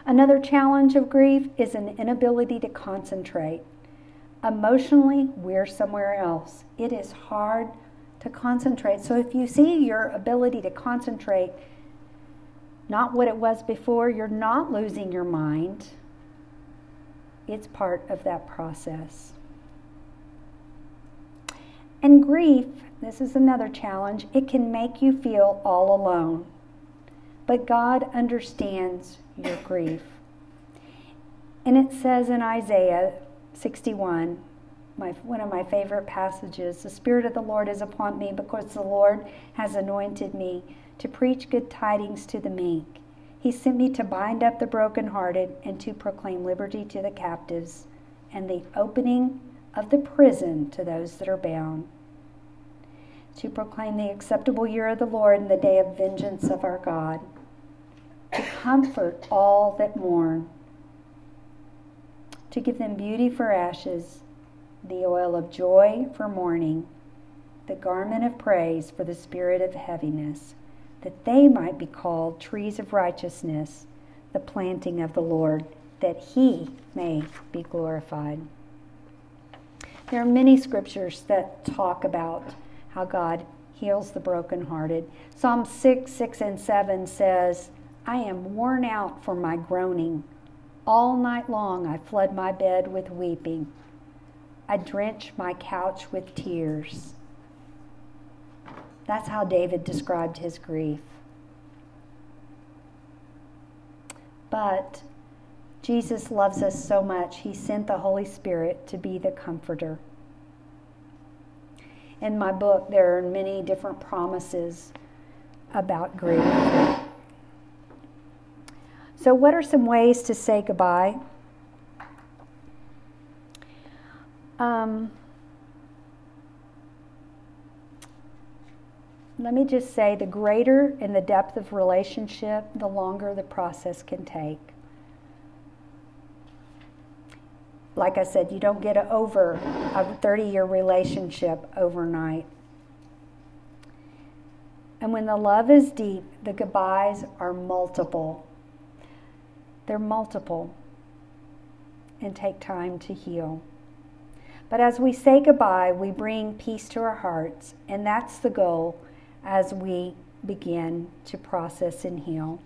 Another challenge of grief is an inability to concentrate. Emotionally, we're somewhere else. It is hard to concentrate. So if you see your ability to concentrate not what it was before, you're not losing your mind. It's part of that process. And grief, this is another challenge, it can make you feel all alone. But God understands your grief. And it says in Isaiah 61 my, one of my favorite passages. The Spirit of the Lord is upon me because the Lord has anointed me to preach good tidings to the meek. He sent me to bind up the brokenhearted and to proclaim liberty to the captives and the opening of the prison to those that are bound, to proclaim the acceptable year of the Lord and the day of vengeance of our God, to comfort all that mourn, to give them beauty for ashes, the oil of joy for mourning, the garment of praise for the spirit of heaviness, that they might be called trees of righteousness, the planting of the Lord, that he may be glorified. There are many scriptures that talk about how God heals the brokenhearted. Psalm 6, 6, and 7 says, I am worn out for my groaning. All night long I flood my bed with weeping. I drench my couch with tears. That's how David described his grief. But Jesus loves us so much, he sent the Holy Spirit to be the comforter. In my book, there are many different promises about grief. So, what are some ways to say goodbye? Um, let me just say the greater in the depth of relationship, the longer the process can take. Like I said, you don't get over a 30 year relationship overnight. And when the love is deep, the goodbyes are multiple. They're multiple and take time to heal. But as we say goodbye, we bring peace to our hearts, and that's the goal as we begin to process and heal.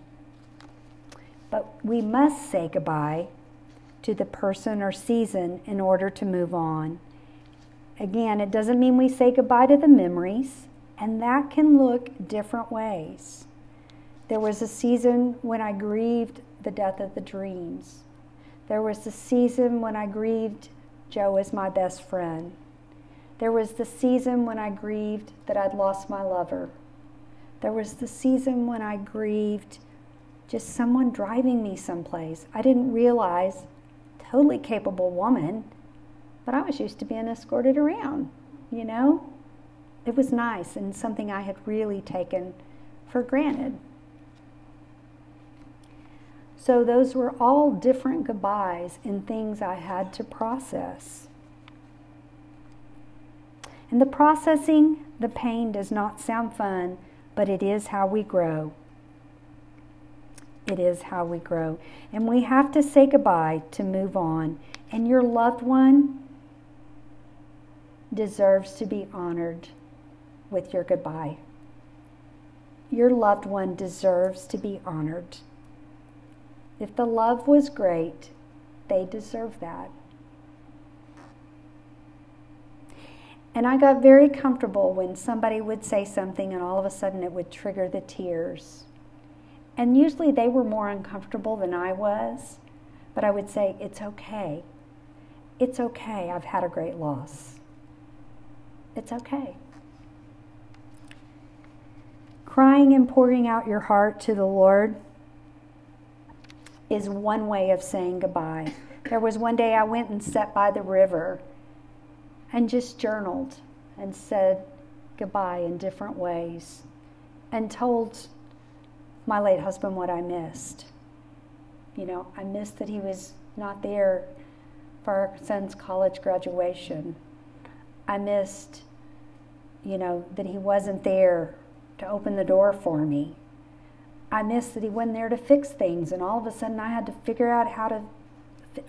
But we must say goodbye to the person or season in order to move on. Again, it doesn't mean we say goodbye to the memories, and that can look different ways. There was a season when I grieved the death of the dreams. There was a season when I grieved Joe as my best friend. There was the season when I grieved that I'd lost my lover. There was the season when I grieved just someone driving me someplace. I didn't realize, totally capable woman, but I was used to being escorted around, you know? It was nice and something I had really taken for granted. So those were all different goodbyes and things I had to process. And the processing, the pain does not sound fun, but it is how we grow. It is how we grow. And we have to say goodbye to move on. And your loved one deserves to be honored with your goodbye. Your loved one deserves to be honored. If the love was great, they deserve that. And I got very comfortable when somebody would say something and all of a sudden it would trigger the tears. And usually they were more uncomfortable than I was, but I would say, It's okay. It's okay. I've had a great loss. It's okay. Crying and pouring out your heart to the Lord is one way of saying goodbye. There was one day I went and sat by the river and just journaled and said goodbye in different ways and told my late husband what I missed. You know, I missed that he was not there for our son's college graduation. I missed, you know, that he wasn't there to open the door for me. I missed that he wasn't there to fix things, and all of a sudden I had to figure out how to.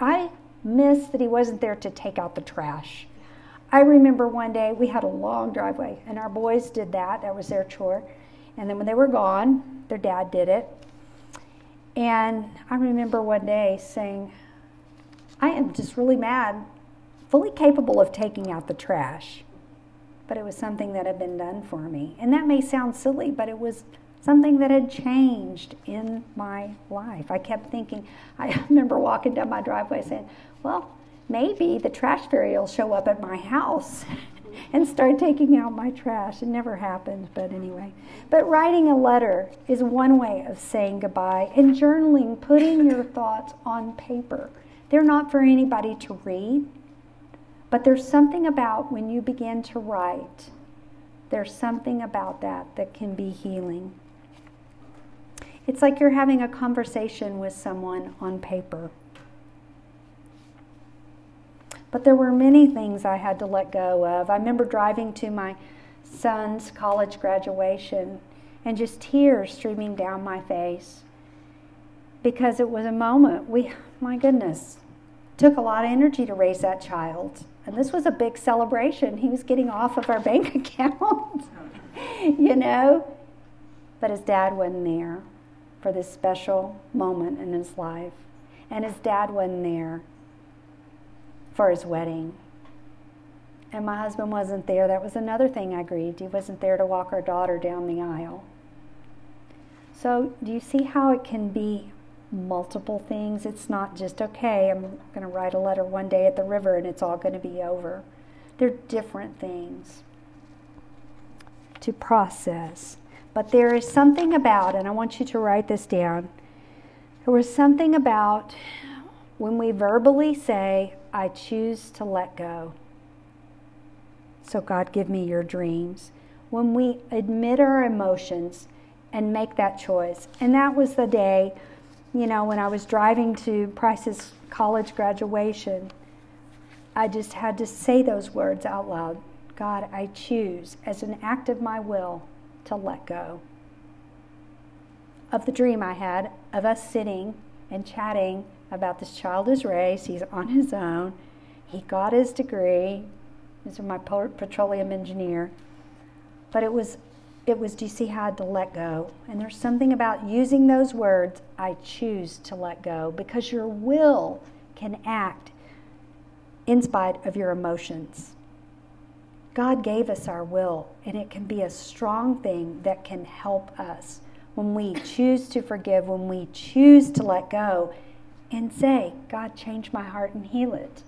I missed that he wasn't there to take out the trash. I remember one day we had a long driveway, and our boys did that. That was their chore. And then when they were gone, their dad did it. And I remember one day saying, I am just really mad, fully capable of taking out the trash. But it was something that had been done for me. And that may sound silly, but it was something that had changed in my life. I kept thinking, I remember walking down my driveway saying, Well, maybe the trash fairy will show up at my house and start taking out my trash. It never happened, but anyway. But writing a letter is one way of saying goodbye, and journaling, putting your thoughts on paper. They're not for anybody to read, But there's something about when you begin to write, there's something about that that can be healing. It's like you're having a conversation with someone on paper. But there were many things I had to let go of. I remember driving to my son's college graduation and just tears streaming down my face because it was a moment we my goodness took a lot of energy to raise that child and this was a big celebration he was getting off of our bank account you know but his dad wasn't there for this special moment in his life and his dad wasn't there for his wedding. And my husband wasn't there. That was another thing I grieved. He wasn't there to walk our daughter down the aisle. So, do you see how it can be multiple things? It's not just, okay, I'm going to write a letter one day at the river and it's all going to be over. They're different things to process. But there is something about, and I want you to write this down. There was something about when we verbally say, I choose to let go. So, God, give me your dreams. When we admit our emotions and make that choice. And that was the day, you know, when I was driving to Price's college graduation, I just had to say those words out loud God, I choose as an act of my will to let go of the dream I had of us sitting and chatting about this childish race. He's on his own. He got his degree. He's my petroleum engineer. But it was, it was, do you see how I had to let go? And there's something about using those words, I choose to let go, because your will can act in spite of your emotions. God gave us our will, and it can be a strong thing that can help us when we choose to forgive, when we choose to let go and say, God, change my heart and heal it.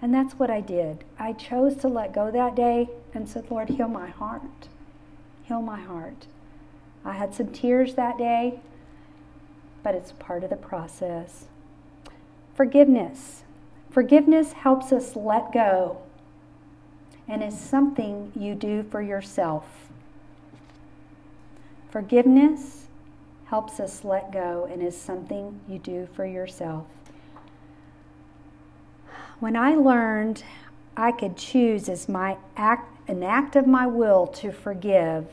And that's what I did. I chose to let go that day and said, Lord, heal my heart. Heal my heart. I had some tears that day, but it's part of the process. Forgiveness. Forgiveness helps us let go and is something you do for yourself. Forgiveness helps us let go and is something you do for yourself. When I learned I could choose as my act, an act of my will to forgive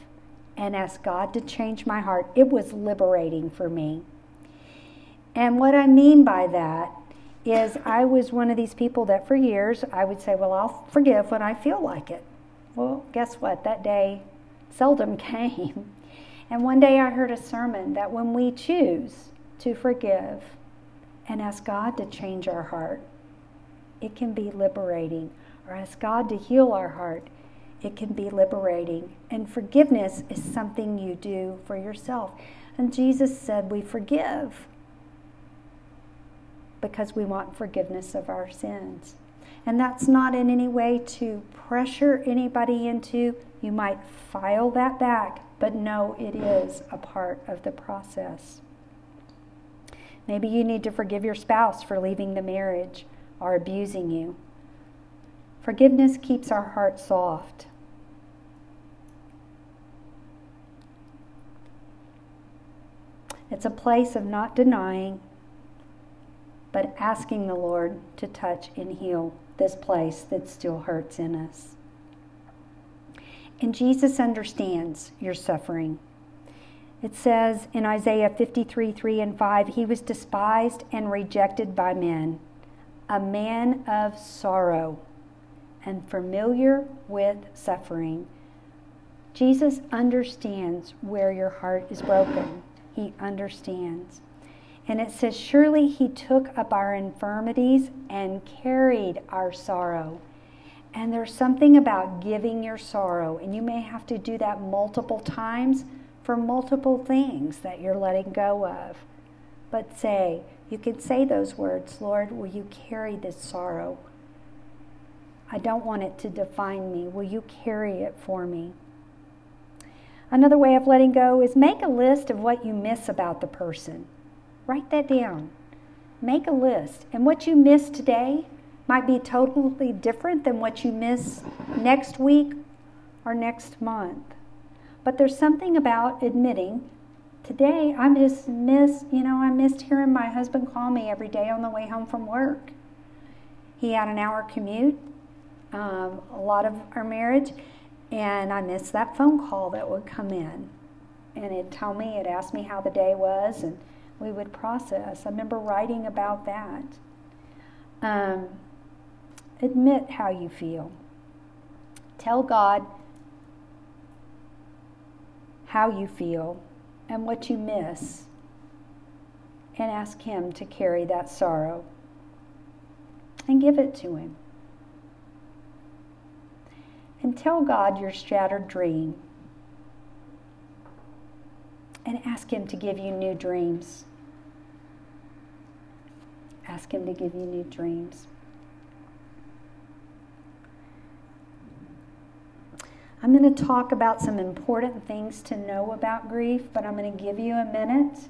and ask God to change my heart, it was liberating for me. And what I mean by that is I was one of these people that for years I would say, Well, I'll forgive when I feel like it. Well, guess what? That day seldom came. And one day I heard a sermon that when we choose to forgive and ask God to change our heart, it can be liberating. Or ask God to heal our heart, it can be liberating. And forgiveness is something you do for yourself. And Jesus said we forgive because we want forgiveness of our sins. And that's not in any way to pressure anybody into, you might file that back but no, it is a part of the process. Maybe you need to forgive your spouse for leaving the marriage or abusing you. Forgiveness keeps our heart soft. It's a place of not denying, but asking the Lord to touch and heal this place that still hurts in us. And Jesus understands your suffering. It says in Isaiah 53 3 and 5, He was despised and rejected by men, a man of sorrow and familiar with suffering. Jesus understands where your heart is broken. He understands. And it says, Surely He took up our infirmities and carried our sorrow. And there's something about giving your sorrow, and you may have to do that multiple times for multiple things that you're letting go of. But say, you can say those words Lord, will you carry this sorrow? I don't want it to define me. Will you carry it for me? Another way of letting go is make a list of what you miss about the person. Write that down. Make a list. And what you miss today, might be totally different than what you miss next week or next month. But there's something about admitting today I just miss, you know, I missed hearing my husband call me every day on the way home from work. He had an hour commute, um, a lot of our marriage, and I missed that phone call that would come in. And it'd tell me, it asked me how the day was, and we would process. I remember writing about that. Um, admit how you feel. Tell God how you feel and what you miss, and ask Him to carry that sorrow and give it to Him. And tell God your shattered dream and ask Him to give you new dreams. Ask Him to give you new dreams. I'm going to talk about some important things to know about grief, but I'm going to give you a minute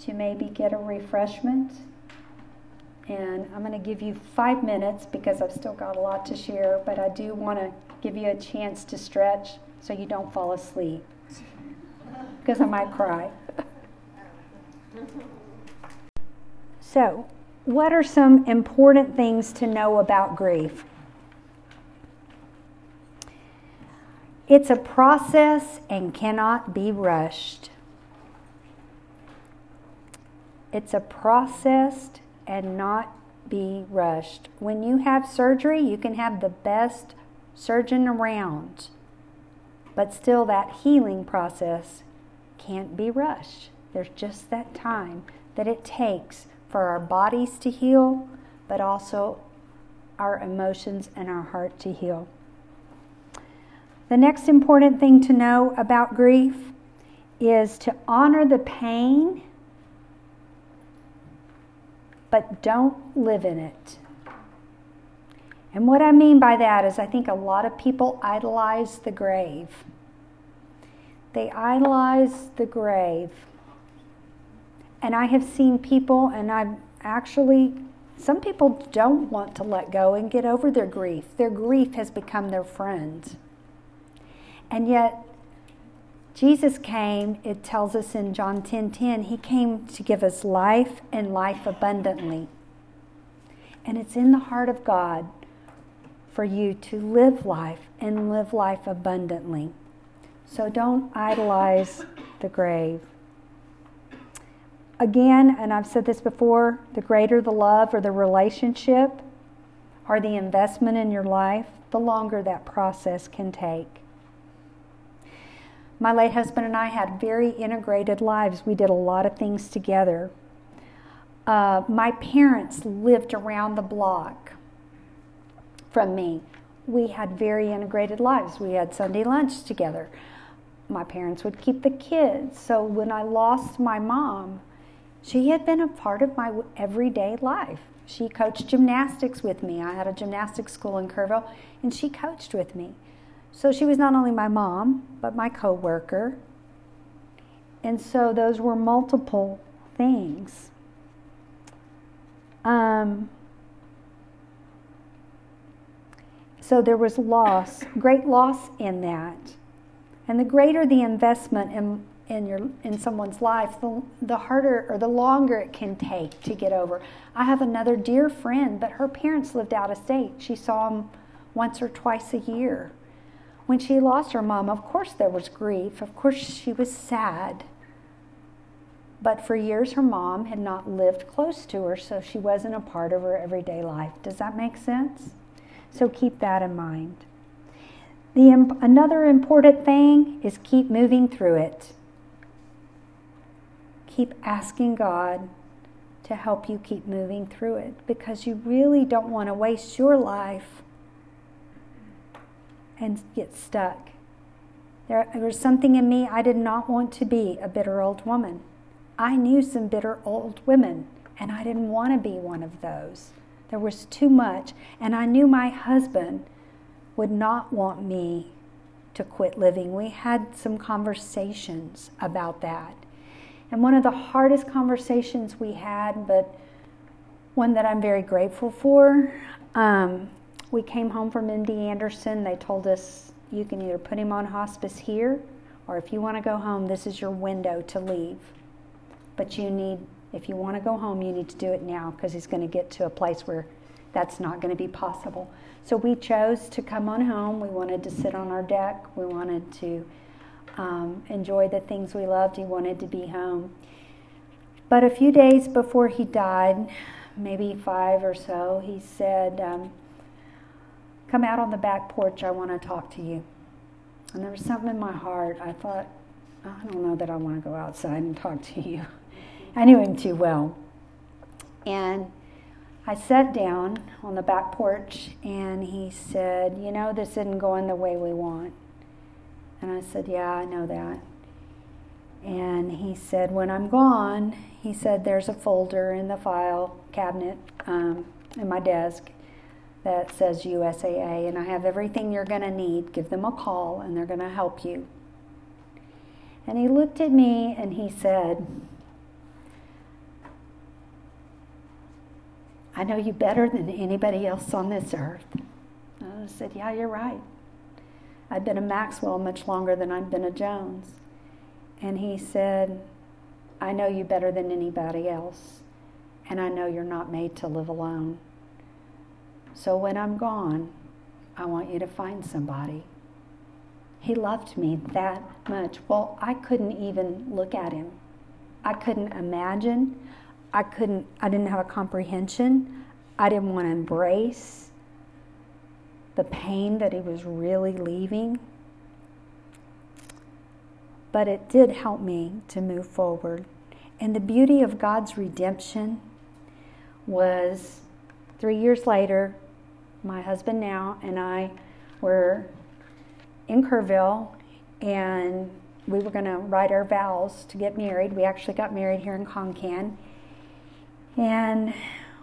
to maybe get a refreshment. And I'm going to give you five minutes because I've still got a lot to share, but I do want to give you a chance to stretch so you don't fall asleep because I might cry. So, what are some important things to know about grief? It's a process and cannot be rushed. It's a process and not be rushed. When you have surgery, you can have the best surgeon around, but still, that healing process can't be rushed. There's just that time that it takes for our bodies to heal, but also our emotions and our heart to heal. The next important thing to know about grief is to honor the pain, but don't live in it. And what I mean by that is, I think a lot of people idolize the grave. They idolize the grave. And I have seen people, and I've actually, some people don't want to let go and get over their grief. Their grief has become their friend. And yet, Jesus came, it tells us in John 10 10, he came to give us life and life abundantly. And it's in the heart of God for you to live life and live life abundantly. So don't idolize the grave. Again, and I've said this before, the greater the love or the relationship or the investment in your life, the longer that process can take. My late husband and I had very integrated lives. We did a lot of things together. Uh, my parents lived around the block from me. We had very integrated lives. We had Sunday lunch together. My parents would keep the kids. So when I lost my mom, she had been a part of my everyday life. She coached gymnastics with me. I had a gymnastics school in Kerrville, and she coached with me. So she was not only my mom, but my coworker. And so those were multiple things. Um, so there was loss, great loss in that. And the greater the investment in, in, your, in someone's life, the, the harder or the longer it can take to get over. I have another dear friend, but her parents lived out of state. She saw them once or twice a year. When she lost her mom, of course there was grief. Of course she was sad. But for years, her mom had not lived close to her, so she wasn't a part of her everyday life. Does that make sense? So keep that in mind. The, another important thing is keep moving through it. Keep asking God to help you keep moving through it because you really don't want to waste your life and get stuck. There, there was something in me I did not want to be a bitter old woman. I knew some bitter old women, and I didn't want to be one of those. There was too much, and I knew my husband would not want me to quit living. We had some conversations about that. And one of the hardest conversations we had, but one that I'm very grateful for. Um, we came home from MD Anderson. They told us you can either put him on hospice here, or if you want to go home, this is your window to leave. But you need, if you want to go home, you need to do it now because he's going to get to a place where that's not going to be possible. So we chose to come on home. We wanted to sit on our deck. We wanted to um, enjoy the things we loved. He wanted to be home. But a few days before he died, maybe five or so, he said, um, Come out on the back porch. I want to talk to you. And there was something in my heart. I thought, I don't know that I want to go outside and talk to you. I knew him too well. And I sat down on the back porch and he said, You know, this isn't going the way we want. And I said, Yeah, I know that. And he said, When I'm gone, he said, There's a folder in the file cabinet um, in my desk that says USAA, and I have everything you're going to need. Give them a call, and they're going to help you. And he looked at me and he said, I know you better than anybody else on this earth. And I said, Yeah, you're right. I've been a Maxwell much longer than I've been a Jones. And he said, I know you better than anybody else, and I know you're not made to live alone. So when I'm gone, I want you to find somebody. He loved me that much. Well, I couldn't even look at him. I couldn't imagine. I couldn't I didn't have a comprehension. I didn't want to embrace the pain that he was really leaving. But it did help me to move forward. And the beauty of God's redemption was three years later, my husband now and I were in Kerrville and we were going to write our vows to get married. We actually got married here in Concan. And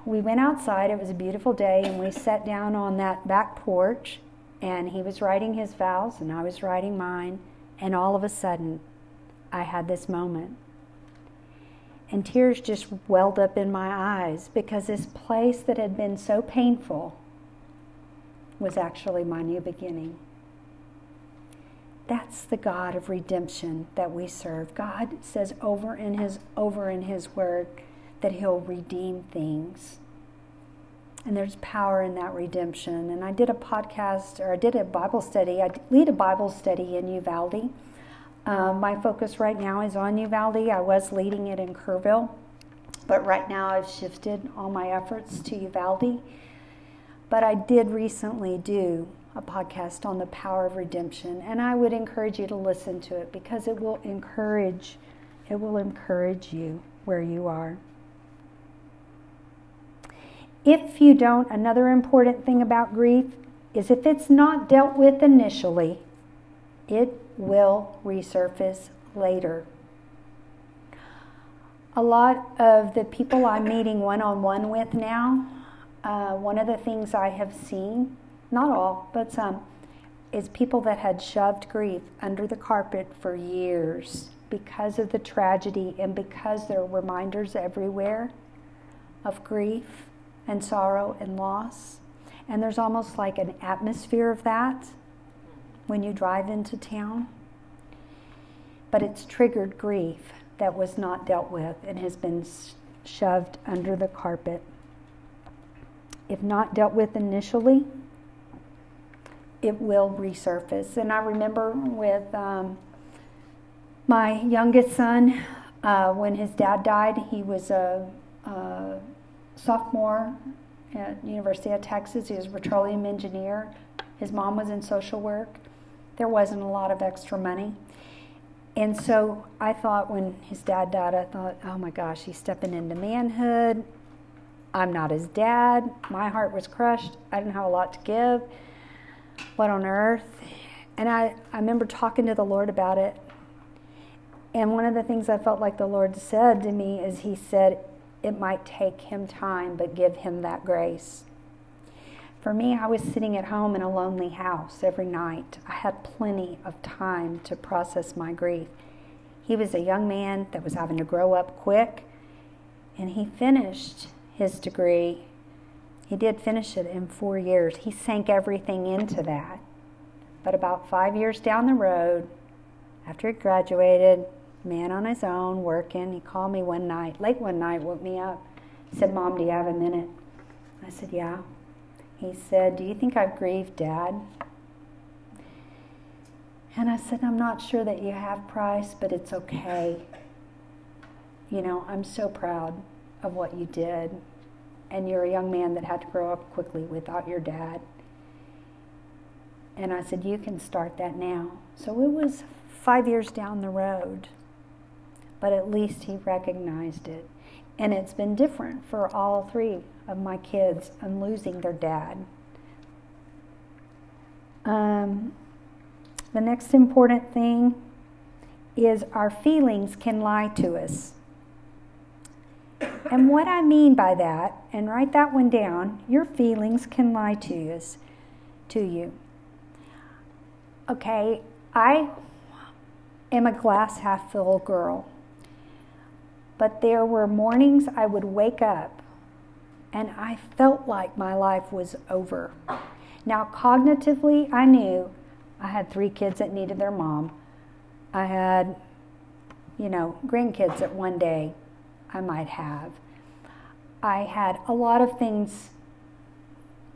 we went outside. It was a beautiful day, and we sat down on that back porch. And he was writing his vows, and I was writing mine. And all of a sudden, I had this moment. And tears just welled up in my eyes because this place that had been so painful was actually my new beginning. That's the God of redemption that we serve. God says over in his over in his word that he'll redeem things. And there's power in that redemption. And I did a podcast or I did a Bible study. I lead a Bible study in Uvalde. Uh, my focus right now is on Uvalde. I was leading it in Kerrville, but right now I've shifted all my efforts to Uvalde. But I did recently do a podcast on the power of redemption, and I would encourage you to listen to it because it will encourage it will encourage you where you are. If you don't, another important thing about grief is if it's not dealt with initially, it will resurface later. A lot of the people I'm meeting one on one with now, uh, one of the things I have seen not all, but some, is people that had shoved grief under the carpet for years because of the tragedy and because there are reminders everywhere of grief and sorrow and loss. And there's almost like an atmosphere of that when you drive into town. But it's triggered grief that was not dealt with and has been shoved under the carpet. If not dealt with initially, it will resurface. And I remember with um, my youngest son, uh, when his dad died, he was a, a, sophomore at University of Texas. He was a petroleum engineer. His mom was in social work. There wasn't a lot of extra money. And so I thought when his dad died, I thought, oh my gosh, he's stepping into manhood. I'm not his dad. My heart was crushed. I didn't have a lot to give what on earth? And I, I remember talking to the Lord about it. And one of the things I felt like the Lord said to me is He said, it might take Him time, but give Him that grace. For me, I was sitting at home in a lonely house every night. I had plenty of time to process my grief. He was a young man that was having to grow up quick, and he finished his degree. He did finish it in four years. He sank everything into that. But about five years down the road, after he graduated, man on his own, working, he called me one night, late one night, woke me up. He said, Mom, do you have a minute? I said, Yeah. He said, Do you think I've grieved Dad? And I said, I'm not sure that you have, Price, but it's okay. You know, I'm so proud of what you did. And you're a young man that had to grow up quickly without your dad. And I said, You can start that now. So it was five years down the road, but at least he recognized it. And it's been different for all three of my kids and losing their dad. Um, the next important thing is our feelings can lie to us. And what I mean by that, and write that one down, your feelings can lie to us, to you. Okay, I am a glass half full girl. But there were mornings I would wake up and I felt like my life was over. Now, cognitively, I knew I had three kids that needed their mom. I had, you know, grandkids that one day I might have. I had a lot of things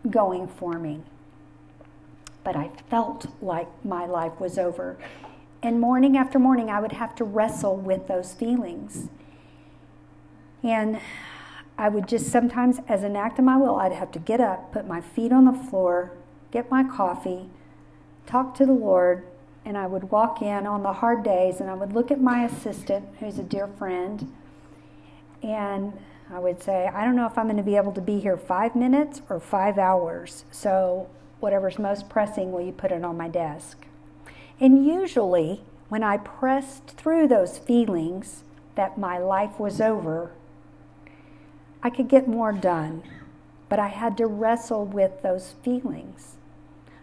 going for me. But I felt like my life was over. And morning after morning, I would have to wrestle with those feelings. And I would just sometimes, as an act of my will, I'd have to get up, put my feet on the floor, get my coffee, talk to the Lord, and I would walk in on the hard days and I would look at my assistant, who's a dear friend, and I would say, I don't know if I'm going to be able to be here five minutes or five hours. So, whatever's most pressing, will you put it on my desk? And usually, when I pressed through those feelings that my life was over, I could get more done. But I had to wrestle with those feelings.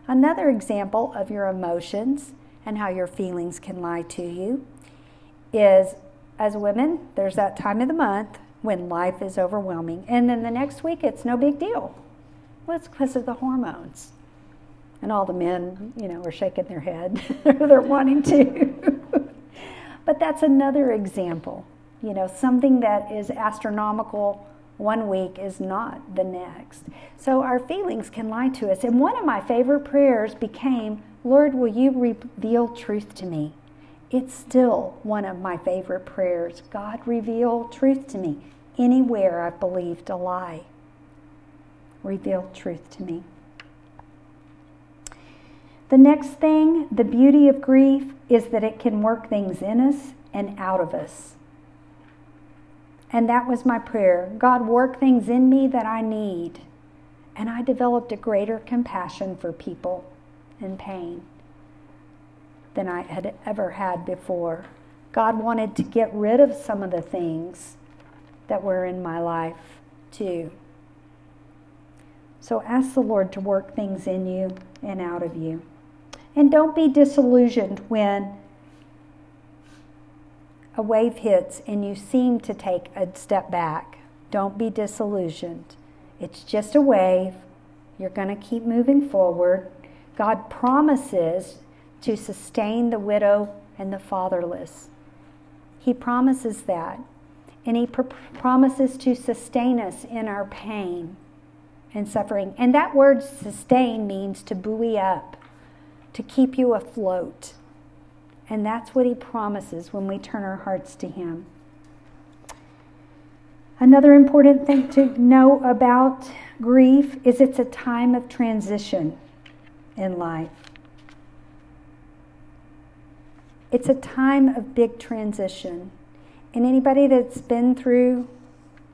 Another example of your emotions and how your feelings can lie to you is as women, there's that time of the month when life is overwhelming. And then the next week, it's no big deal. Well, it's because of the hormones. And all the men, you know, are shaking their head. They're wanting to. but that's another example. You know, something that is astronomical one week is not the next. So our feelings can lie to us. And one of my favorite prayers became, Lord, will you reveal truth to me? It's still one of my favorite prayers. God, reveal truth to me. Anywhere I've believed a lie, reveal truth to me. The next thing, the beauty of grief, is that it can work things in us and out of us. And that was my prayer. God, work things in me that I need. And I developed a greater compassion for people in pain than I had ever had before. God wanted to get rid of some of the things that were in my life, too. So ask the Lord to work things in you and out of you. And don't be disillusioned when a wave hits and you seem to take a step back. Don't be disillusioned. It's just a wave. You're going to keep moving forward. God promises to sustain the widow and the fatherless. He promises that. And He pr- promises to sustain us in our pain and suffering. And that word sustain means to buoy up, to keep you afloat. And that's what He promises when we turn our hearts to Him. Another important thing to know about grief is it's a time of transition in life. It's a time of big transition. And anybody that's been through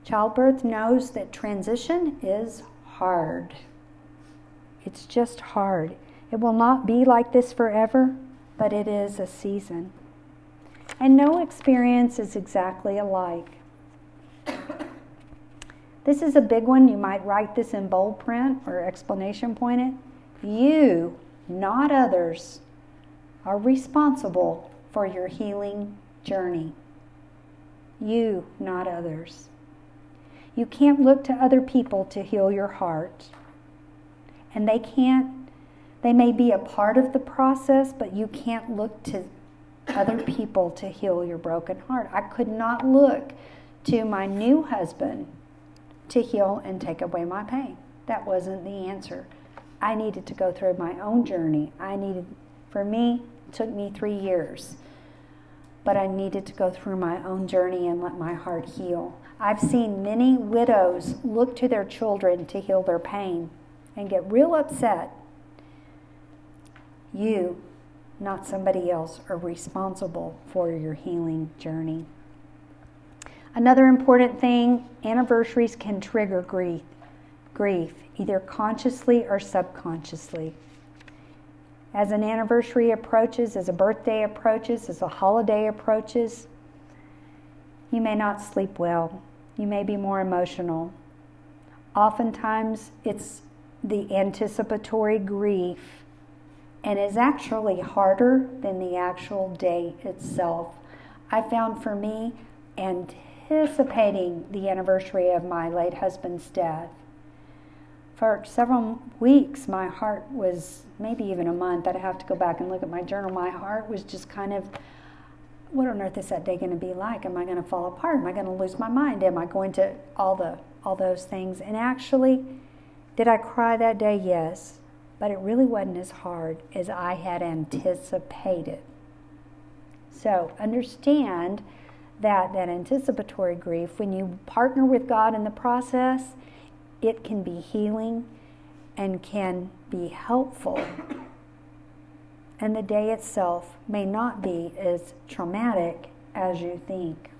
childbirth knows that transition is hard. It's just hard. It will not be like this forever, but it is a season. And no experience is exactly alike. This is a big one. You might write this in bold print or explanation point it. You, not others, are responsible for your healing journey. You, not others. You can't look to other people to heal your heart. And they can't, they may be a part of the process, but you can't look to other people to heal your broken heart. I could not look to my new husband to heal and take away my pain. That wasn't the answer. I needed to go through my own journey. I needed, for me, it took me three years, but I needed to go through my own journey and let my heart heal. I've seen many widows look to their children to heal their pain and get real upset. You, not somebody else, are responsible for your healing journey. Another important thing anniversaries can trigger grief, grief, either consciously or subconsciously. As an anniversary approaches, as a birthday approaches, as a holiday approaches, you may not sleep well. You may be more emotional. Oftentimes, it's the anticipatory grief and is actually harder than the actual day itself. I found for me, anticipating the anniversary of my late husband's death, for several weeks, my heart was maybe even a month. I'd have to go back and look at my journal. My heart was just kind of, what on earth is that day going to be like? Am I going to fall apart? Am I going to lose my mind? Am I going to all the all those things? And actually, did I cry that day? Yes, but it really wasn't as hard as I had anticipated. So understand that that anticipatory grief, when you partner with God in the process, it can be healing and can be helpful. And the day itself may not be as traumatic as you think.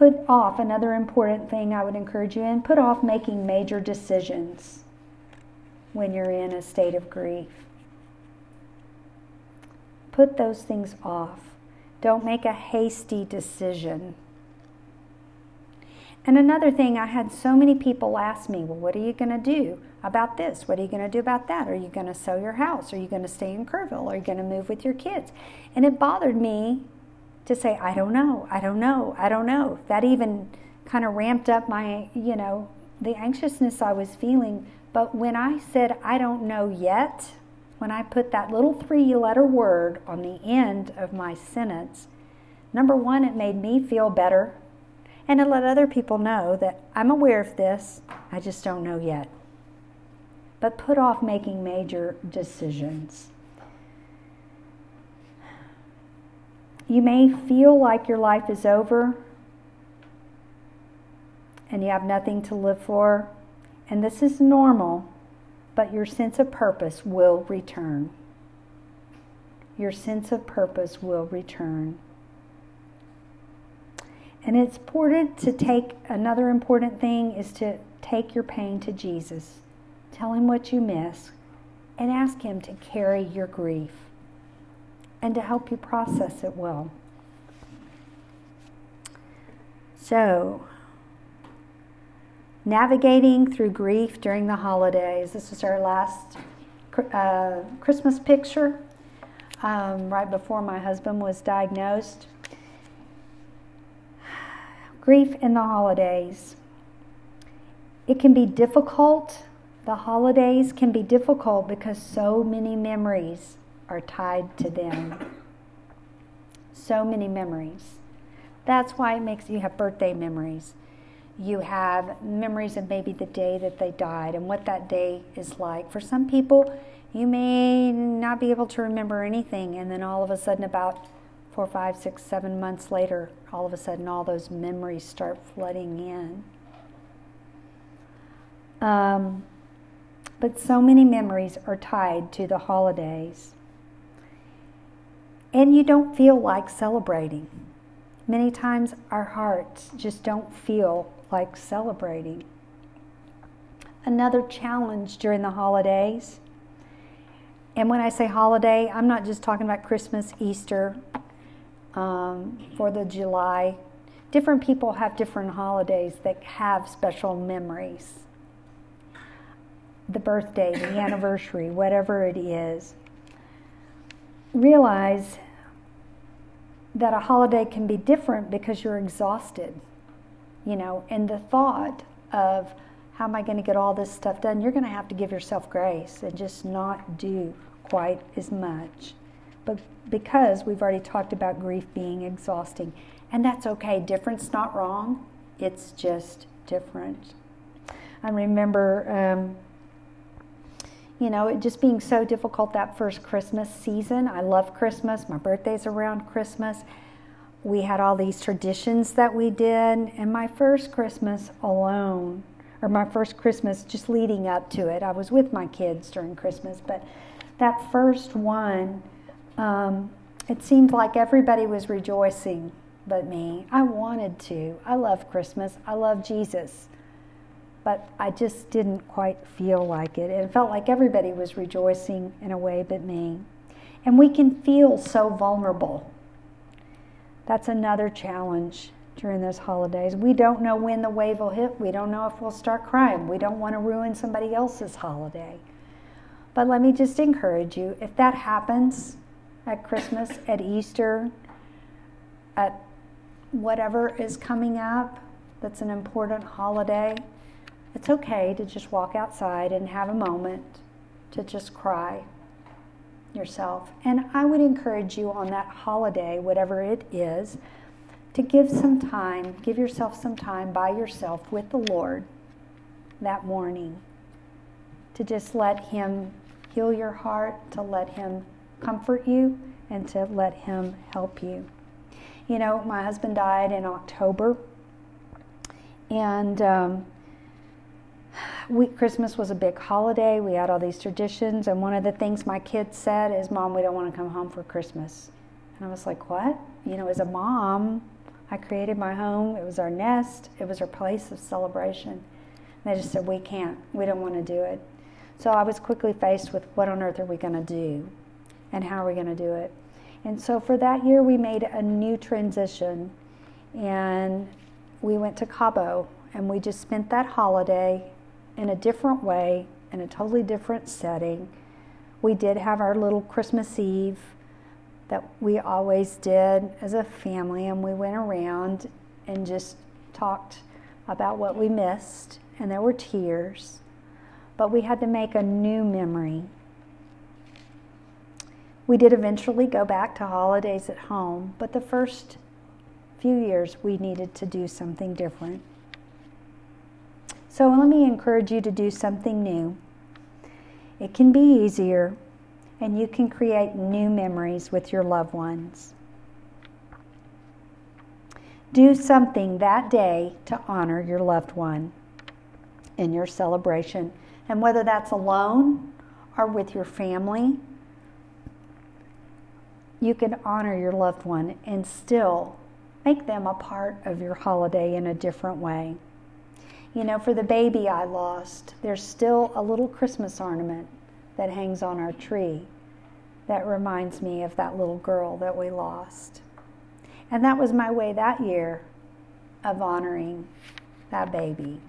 Put off another important thing I would encourage you in put off making major decisions when you're in a state of grief. Put those things off. Don't make a hasty decision. And another thing, I had so many people ask me, well, what are you going to do about this? What are you going to do about that? Are you going to sell your house? Are you going to stay in Kerrville? Are you going to move with your kids? And it bothered me to say, I don't know, I don't know, I don't know. That even kind of ramped up my, you know, the anxiousness I was feeling. But when I said, I don't know yet, when I put that little three letter word on the end of my sentence, number one, it made me feel better and to let other people know that I'm aware of this, I just don't know yet. But put off making major decisions. You may feel like your life is over and you have nothing to live for, and this is normal, but your sense of purpose will return. Your sense of purpose will return. And it's important to take another important thing is to take your pain to Jesus. Tell him what you miss and ask him to carry your grief and to help you process it well. So, navigating through grief during the holidays. This is our last uh, Christmas picture um, right before my husband was diagnosed grief in the holidays. It can be difficult. The holidays can be difficult because so many memories are tied to them. So many memories. That's why it makes you have birthday memories. You have memories of maybe the day that they died and what that day is like. For some people, you may not be able to remember anything, and then all of a sudden, about four, five, six, seven months later, all of a sudden all those memories start flooding in. Um, but so many memories are tied to the holidays. And you don't feel like celebrating. Many times our hearts just don't feel like celebrating. Another challenge during the holidays, and when I say holiday, I'm not just talking about Christmas, Easter, um, for the July. Different people have different holidays that have special memories. The birthday, the anniversary, whatever it is. Realize that a holiday can be different because you're exhausted. you know, and the thought of how am I going to get all this stuff done, you're going to have to give yourself grace and just not do quite as much. But because we've already talked about grief being exhausting, and that's okay. Different's not wrong, it's just different. I remember, um, you know, it just being so difficult that first Christmas season. I love Christmas, my birthday's around Christmas. We had all these traditions that we did, and my first Christmas alone, or my first Christmas just leading up to it, I was with my kids during Christmas, but that first one, um, it seemed like everybody was rejoicing but me. I wanted to. I love Christmas. I love Jesus. But I just didn't quite feel like it. It felt like everybody was rejoicing in a way but me. And we can feel so vulnerable. That's another challenge during those holidays. We don't know when the wave will hit. We don't know if we'll start crying. We don't want to ruin somebody else's holiday. But let me just encourage you if that happens at Christmas, at Easter, at whatever is coming up that's an important holiday, it's okay to just walk outside and have a moment to just cry yourself. And I would encourage you on that holiday, whatever it is, to give some time, give yourself some time by yourself with the Lord that morning. To just let Him heal your heart, to let Him comfort you, and to let Him help you. You know, my husband died in October, and um, we, Christmas was a big holiday. We had all these traditions, and one of the things my kids said is, "Mom, we don't want to come home for Christmas." And I was like, "What?" You know, as a mom, I created my home. It was our nest. It was our place of celebration. And they just said, "We can't. We don't want to do it." So I was quickly faced with, "What on earth are we going to do?" And how are we going to do it? And so for that year, we made a new transition and we went to Cabo and we just spent that holiday in a different way, in a totally different setting. We did have our little Christmas Eve that we always did as a family, and we went around and just talked about what we missed, and there were tears. But we had to make a new memory we did eventually go back to holidays at home, but the first few years we needed to do something different. So let me encourage you to do something new. It can be easier, and you can create new memories with your loved ones. Do something that day to honor your loved one in your celebration. And whether that's alone or with your family you can honor your loved one and still make them a part of your holiday in a different way. You know, for the baby I lost, there's still a little Christmas ornament that hangs on our tree that reminds me of that little girl that we lost. And that was my way that year of honoring that baby.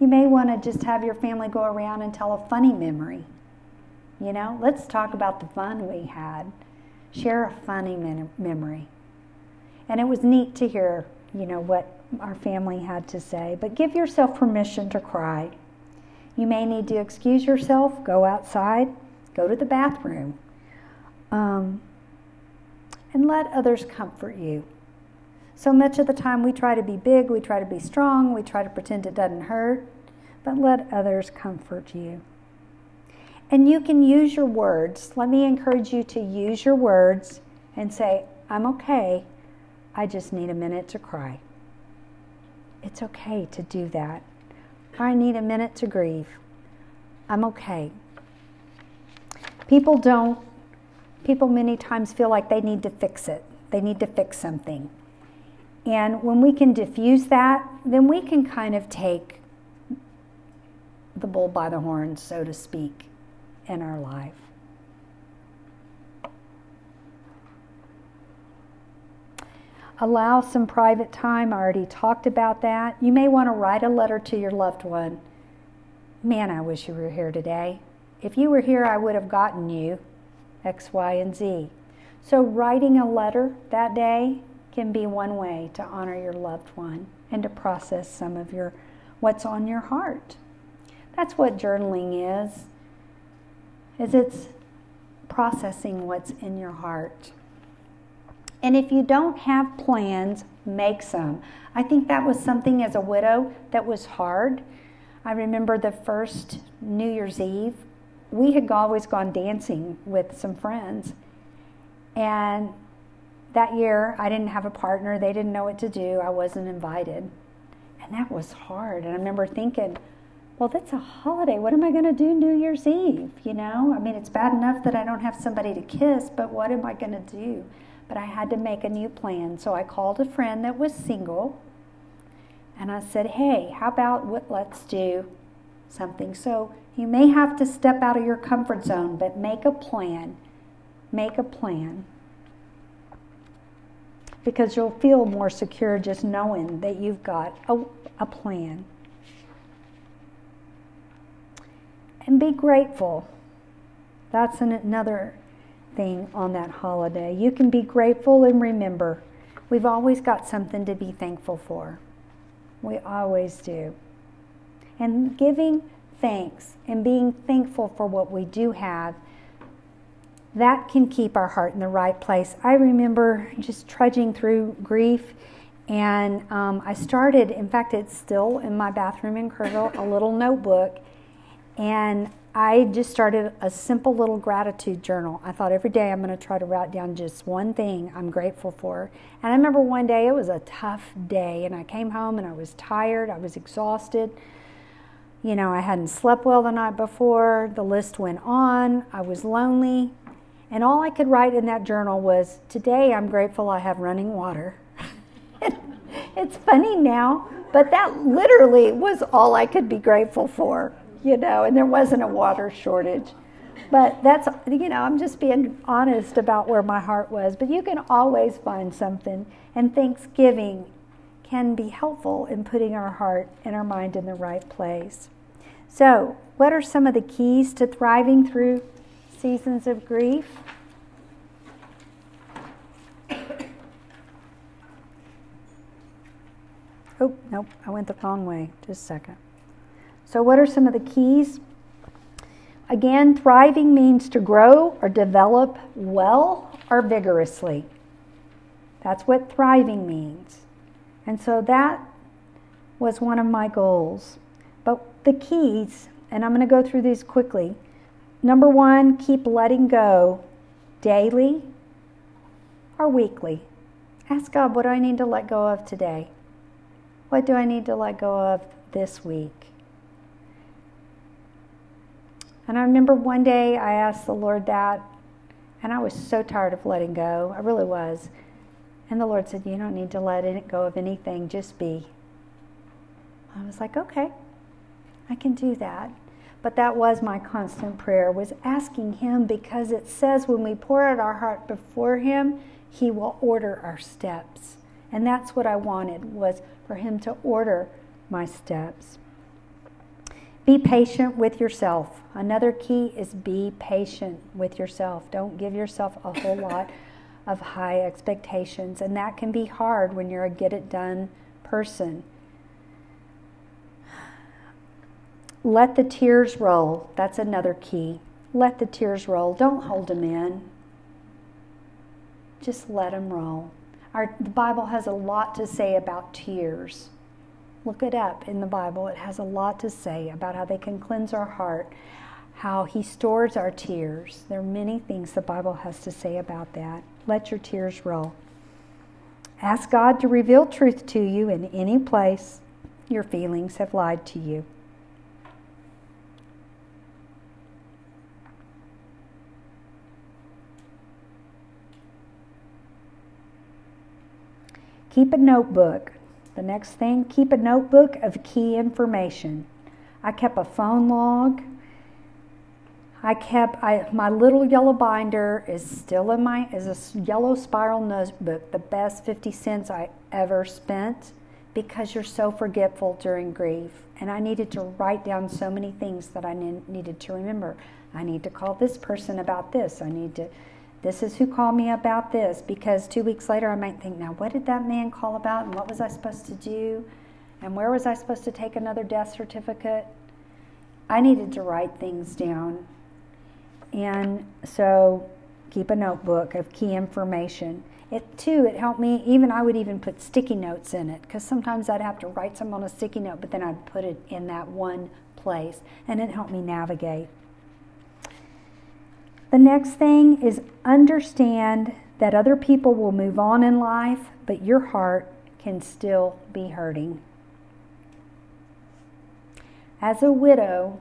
You may want to just have your family go around and tell a funny memory. You know, let's talk about the fun we had. Share a funny memory. And it was neat to hear, you know, what our family had to say. But give yourself permission to cry. You may need to excuse yourself, go outside, go to the bathroom, um, and let others comfort you. So much of the time we try to be big, we try to be strong, we try to pretend it doesn't hurt, but let others comfort you. And you can use your words. Let me encourage you to use your words and say, I'm okay. I just need a minute to cry. It's okay to do that. I need a minute to grieve. I'm okay. People don't, people many times feel like they need to fix it. They need to fix something. And when we can diffuse that, then we can kind of take the bull by the horns, so to speak, in our life. Allow some private time. I already talked about that. You may want to write a letter to your loved one. Man, I wish you were here today. If you were here, I would have gotten you X, Y, and Z. So, writing a letter that day can be one way to honor your loved one and to process some of your what's on your heart. That's what journaling is. Is it's processing what's in your heart. And if you don't have plans, make some. I think that was something as a widow that was hard. I remember the first New Year's Eve, we had always gone dancing with some friends. And that year, I didn't have a partner. They didn't know what to do. I wasn't invited. And that was hard. And I remember thinking, well, that's a holiday. What am I going to do New Year's Eve? You know, I mean, it's bad enough that I don't have somebody to kiss, but what am I going to do? But I had to make a new plan. So I called a friend that was single and I said, hey, how about what, let's do something. So you may have to step out of your comfort zone, but make a plan. Make a plan. Because you'll feel more secure just knowing that you've got a, a plan. and be grateful. That's an, another thing on that holiday. You can be grateful and remember we've always got something to be thankful for. We always do. And giving thanks and being thankful for what we do have, that can keep our heart in the right place. I remember just trudging through grief, and um, I started, in fact, it's still in my bathroom in Kerrville, a little notebook and I just started a simple little gratitude journal. I thought every day I'm going to try to write down just one thing I'm grateful for. And I remember one day it was a tough day, and I came home and I was tired, I was exhausted. You know, I hadn't slept well the night before. The list went on. I was lonely. And all I could write in that journal was, Today I'm grateful I have running water. it's funny now, but that literally was all I could be grateful for you know, and there wasn't a water shortage. But that's, you know, I'm just being honest about where my heart was. But you can always find something, and Thanksgiving can be helpful in putting our heart and our mind in the right place. So, what are some of the keys to thriving through seasons of grief? Oh, nope, I went the wrong way. Just a second. So, what are some of the keys? Again, thriving means to grow or develop well or vigorously. That's what thriving means. And so that was one of my goals. But the keys, and I'm going to go through these quickly. Number one, keep letting go daily or weekly. Ask God, what do I need to let go of today? What do I need to let go of this week? And I remember one day I asked the Lord that, and I was so tired of letting go. I really was. And the Lord said, You don't need to let it go of anything, just be. I was like, Okay, I can do that. But that was my constant prayer, was asking Him because it says when we pour out our heart before Him, He will order our steps. And that's what I wanted, was for Him to order my steps. Be patient with yourself. Another key is be patient with yourself. Don't give yourself a whole lot of high expectations, and that can be hard when you're a get it done person. Let the tears roll. That's another key. Let the tears roll. Don't hold them in. Just let them roll. Our, the Bible has a lot to say about tears. Look it up in the Bible. It has a lot to say about how they can cleanse our heart, how He stores our tears. There are many things the Bible has to say about that. Let your tears roll. Ask God to reveal truth to you in any place your feelings have lied to you. Keep a notebook the next thing, keep a notebook of key information. I kept a phone log. I kept I, my little yellow binder is still in my is a yellow spiral notebook, the best 50 cents I ever spent because you're so forgetful during grief. And I needed to write down so many things that I needed to remember. I need to call this person about this. I need to This is who called me about this because two weeks later I might think, now what did that man call about and what was I supposed to do? And where was I supposed to take another death certificate? I needed to write things down. And so keep a notebook of key information. It too, it helped me. Even I would even put sticky notes in it because sometimes I'd have to write some on a sticky note, but then I'd put it in that one place, and it helped me navigate. The next thing is understand that other people will move on in life, but your heart can still be hurting. As a widow,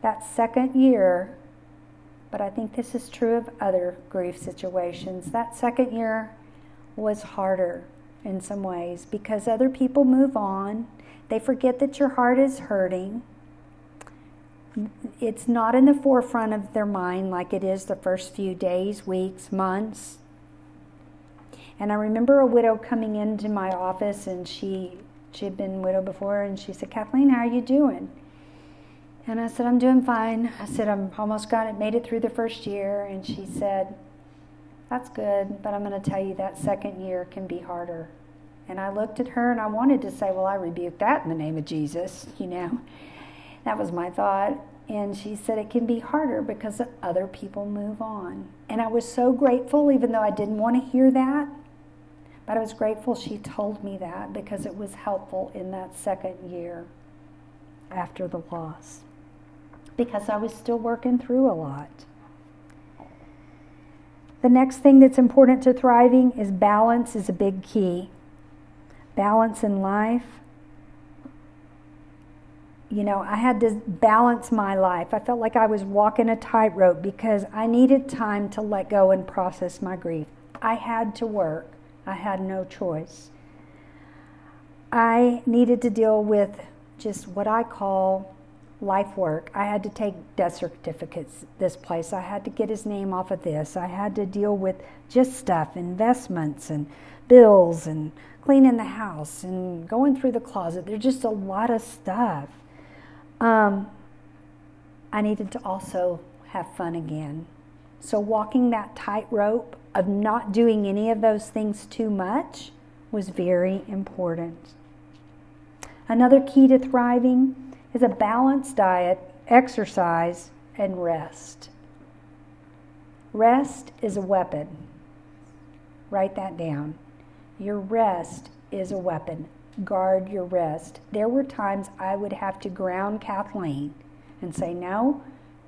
that second year, but I think this is true of other grief situations, that second year was harder in some ways because other people move on. They forget that your heart is hurting. It's not in the forefront of their mind like it is the first few days, weeks, months. And I remember a widow coming into my office and she she had been widowed before and she said, Kathleen, how are you doing? And I said, I'm doing fine. I said, I'm almost got it, made it through the first year. And she said, That's good, but I'm going to tell you that second year can be harder. And I looked at her and I wanted to say, Well, I rebuke that in the name of Jesus, you know. That was my thought. And she said, It can be harder because other people move on. And I was so grateful, even though I didn't want to hear that. But I was grateful she told me that because it was helpful in that second year after the loss because I was still working through a lot. The next thing that's important to thriving is balance is a big key. Balance in life. You know, I had to balance my life. I felt like I was walking a tightrope because I needed time to let go and process my grief. I had to work. I had no choice. I needed to deal with just what I call life work. I had to take death certificates this place. I had to get his name off of this. I had to deal with just stuff, investments and bills and cleaning the house and going through the closet. There's just a lot of stuff. Um, I needed to also have fun again. So walking that tightrope of not doing any of those things too much was very important. Another key to thriving is a balanced diet, exercise, and rest. Rest is a weapon. Write that down. Your rest is a weapon. Guard your rest. There were times I would have to ground Kathleen and say, No,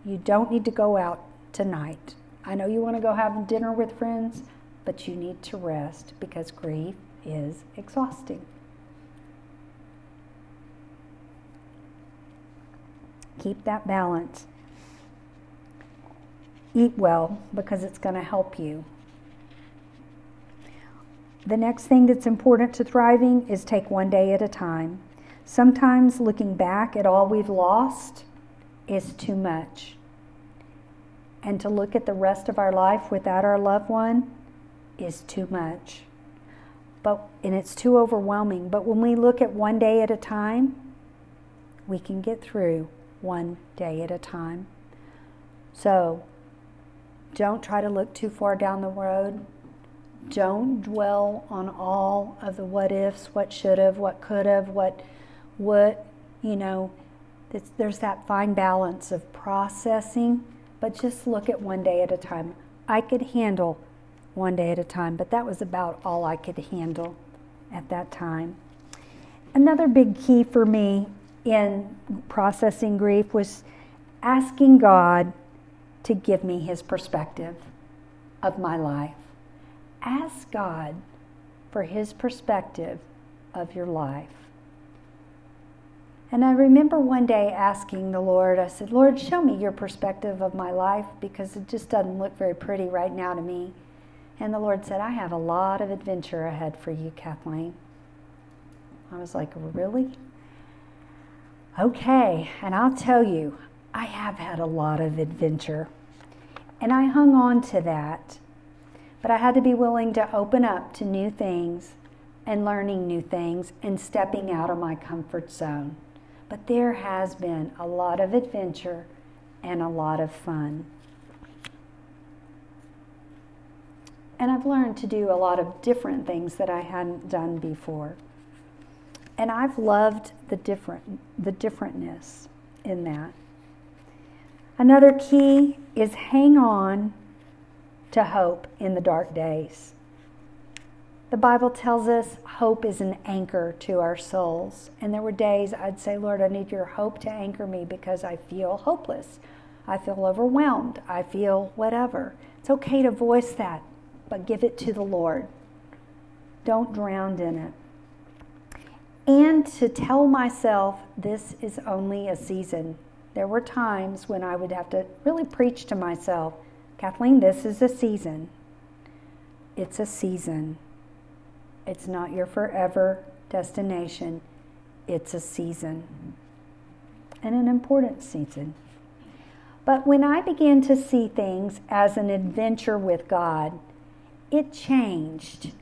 you don't need to go out tonight. I know you want to go have dinner with friends, but you need to rest because grief is exhausting. Keep that balance. Eat well because it's going to help you. The next thing that's important to thriving is take one day at a time. Sometimes looking back at all we've lost is too much. And to look at the rest of our life without our loved one is too much. But and it's too overwhelming. But when we look at one day at a time, we can get through one day at a time. So don't try to look too far down the road. Don't dwell on all of the what ifs, what should have, what could have, what what, you know, there's that fine balance of processing, but just look at one day at a time. I could handle one day at a time, but that was about all I could handle at that time. Another big key for me in processing grief was asking God to give me his perspective of my life. Ask God for his perspective of your life. And I remember one day asking the Lord, I said, Lord, show me your perspective of my life because it just doesn't look very pretty right now to me. And the Lord said, I have a lot of adventure ahead for you, Kathleen. I was like, Really? Okay, and I'll tell you, I have had a lot of adventure. And I hung on to that. But I had to be willing to open up to new things and learning new things and stepping out of my comfort zone. But there has been a lot of adventure and a lot of fun. And I've learned to do a lot of different things that I hadn't done before. And I've loved the different the differentness in that. Another key is hang on to hope in the dark days. The Bible tells us hope is an anchor to our souls. And there were days I'd say, Lord, I need your hope to anchor me because I feel hopeless. I feel overwhelmed. I feel whatever. It's okay to voice that, but give it to the Lord. Don't drown in it. And to tell myself this is only a season. There were times when I would have to really preach to myself Kathleen, this is a season. It's a season. It's not your forever destination, it's a season and an important season. But when I began to see things as an adventure with God, it changed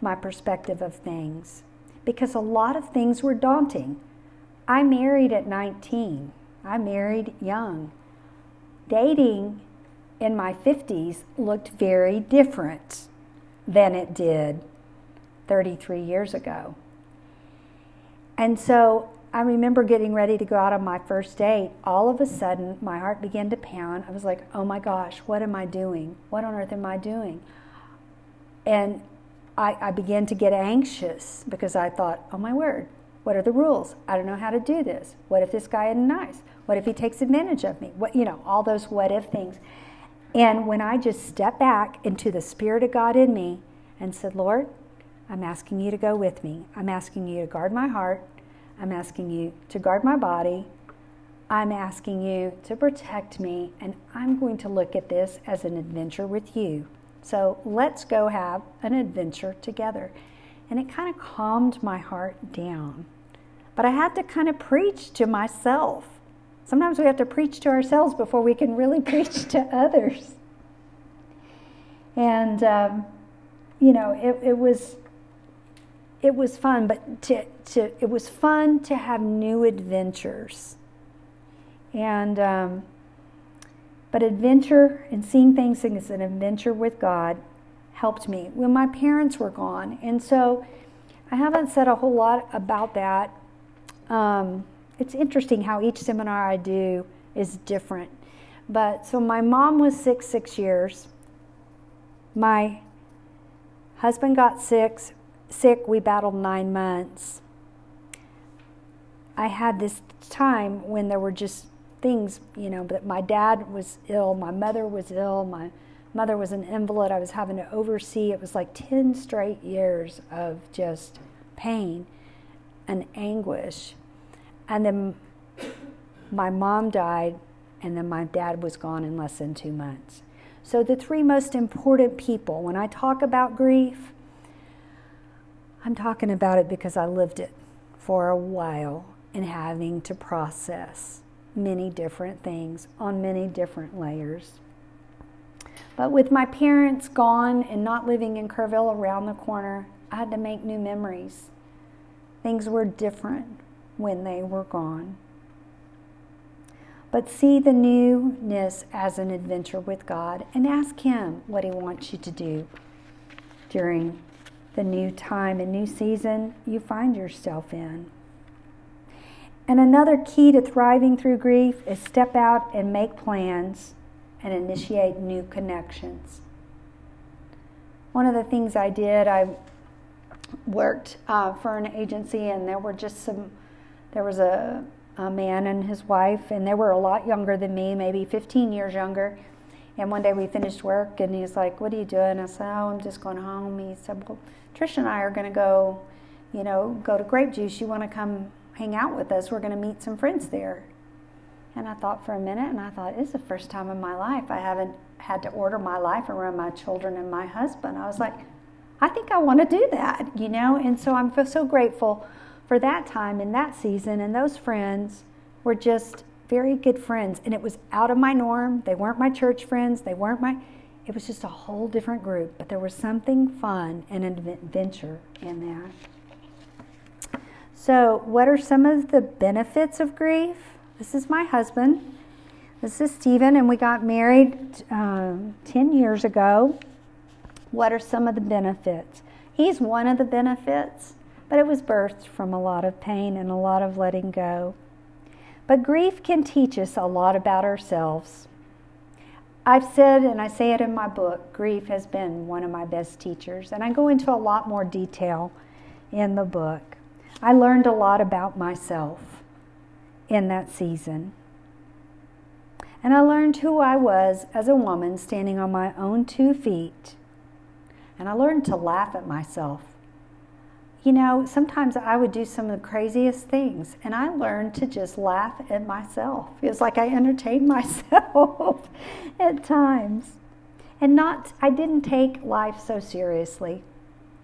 my perspective of things because a lot of things were daunting. I married at 19, I married young. Dating in my 50s looked very different than it did 33 years ago. And so I remember getting ready to go out on my first date. All of a sudden, my heart began to pound. I was like, oh my gosh, what am I doing? What on earth am I doing? And I, I began to get anxious because I thought, oh my word, what are the rules? I don't know how to do this. What if this guy isn't nice? What if he takes advantage of me? What, you know, all those what if things. And when I just stepped back into the Spirit of God in me and said, Lord, I'm asking you to go with me. I'm asking you to guard my heart. I'm asking you to guard my body. I'm asking you to protect me. And I'm going to look at this as an adventure with you. So let's go have an adventure together. And it kind of calmed my heart down. But I had to kind of preach to myself. Sometimes we have to preach to ourselves before we can really preach to others. And, um, you know, it, it was it was fun, but to, to, it was fun to have new adventures. And, um, but adventure and seeing things as an adventure with God helped me when my parents were gone. And so I haven't said a whole lot about that. Um, it's interesting how each seminar I do is different. But so my mom was sick six years. My husband got sick sick, we battled nine months. I had this time when there were just things, you know, but my dad was ill, my mother was ill, my mother was an invalid. I was having to oversee. It was like 10 straight years of just pain and anguish. And then my mom died, and then my dad was gone in less than two months. So, the three most important people, when I talk about grief, I'm talking about it because I lived it for a while and having to process many different things on many different layers. But with my parents gone and not living in Kerrville around the corner, I had to make new memories. Things were different when they were gone. But see the newness as an adventure with God and ask Him what He wants you to do during the new time and new season you find yourself in. And another key to thriving through grief is step out and make plans and initiate new connections. One of the things I did, I worked uh, for an agency, and there were just some, there was a, a man and his wife, and they were a lot younger than me, maybe 15 years younger. And one day we finished work, and he's like, What are you doing? I said, Oh, I'm just going home. He said, Well, Trish and I are going to go, you know, go to Grape Juice. You want to come hang out with us? We're going to meet some friends there. And I thought for a minute, and I thought, it's the first time in my life I haven't had to order my life around my children and my husband. I was like, I think I want to do that, you know? And so I'm so grateful for that time in that season. And those friends were just very good friends. And it was out of my norm. They weren't my church friends. They weren't my, it was just a whole different group, but there was something fun and adventure in that. So, what are some of the benefits of grief? This is my husband. This is Stephen, and we got married um, 10 years ago. What are some of the benefits? He's one of the benefits, but it was birthed from a lot of pain and a lot of letting go. But grief can teach us a lot about ourselves. I've said, and I say it in my book, grief has been one of my best teachers. And I go into a lot more detail in the book. I learned a lot about myself in that season. And I learned who I was as a woman standing on my own two feet. And I learned to laugh at myself you know, sometimes I would do some of the craziest things, and I learned to just laugh at myself. It was like I entertained myself at times. And not, I didn't take life so seriously.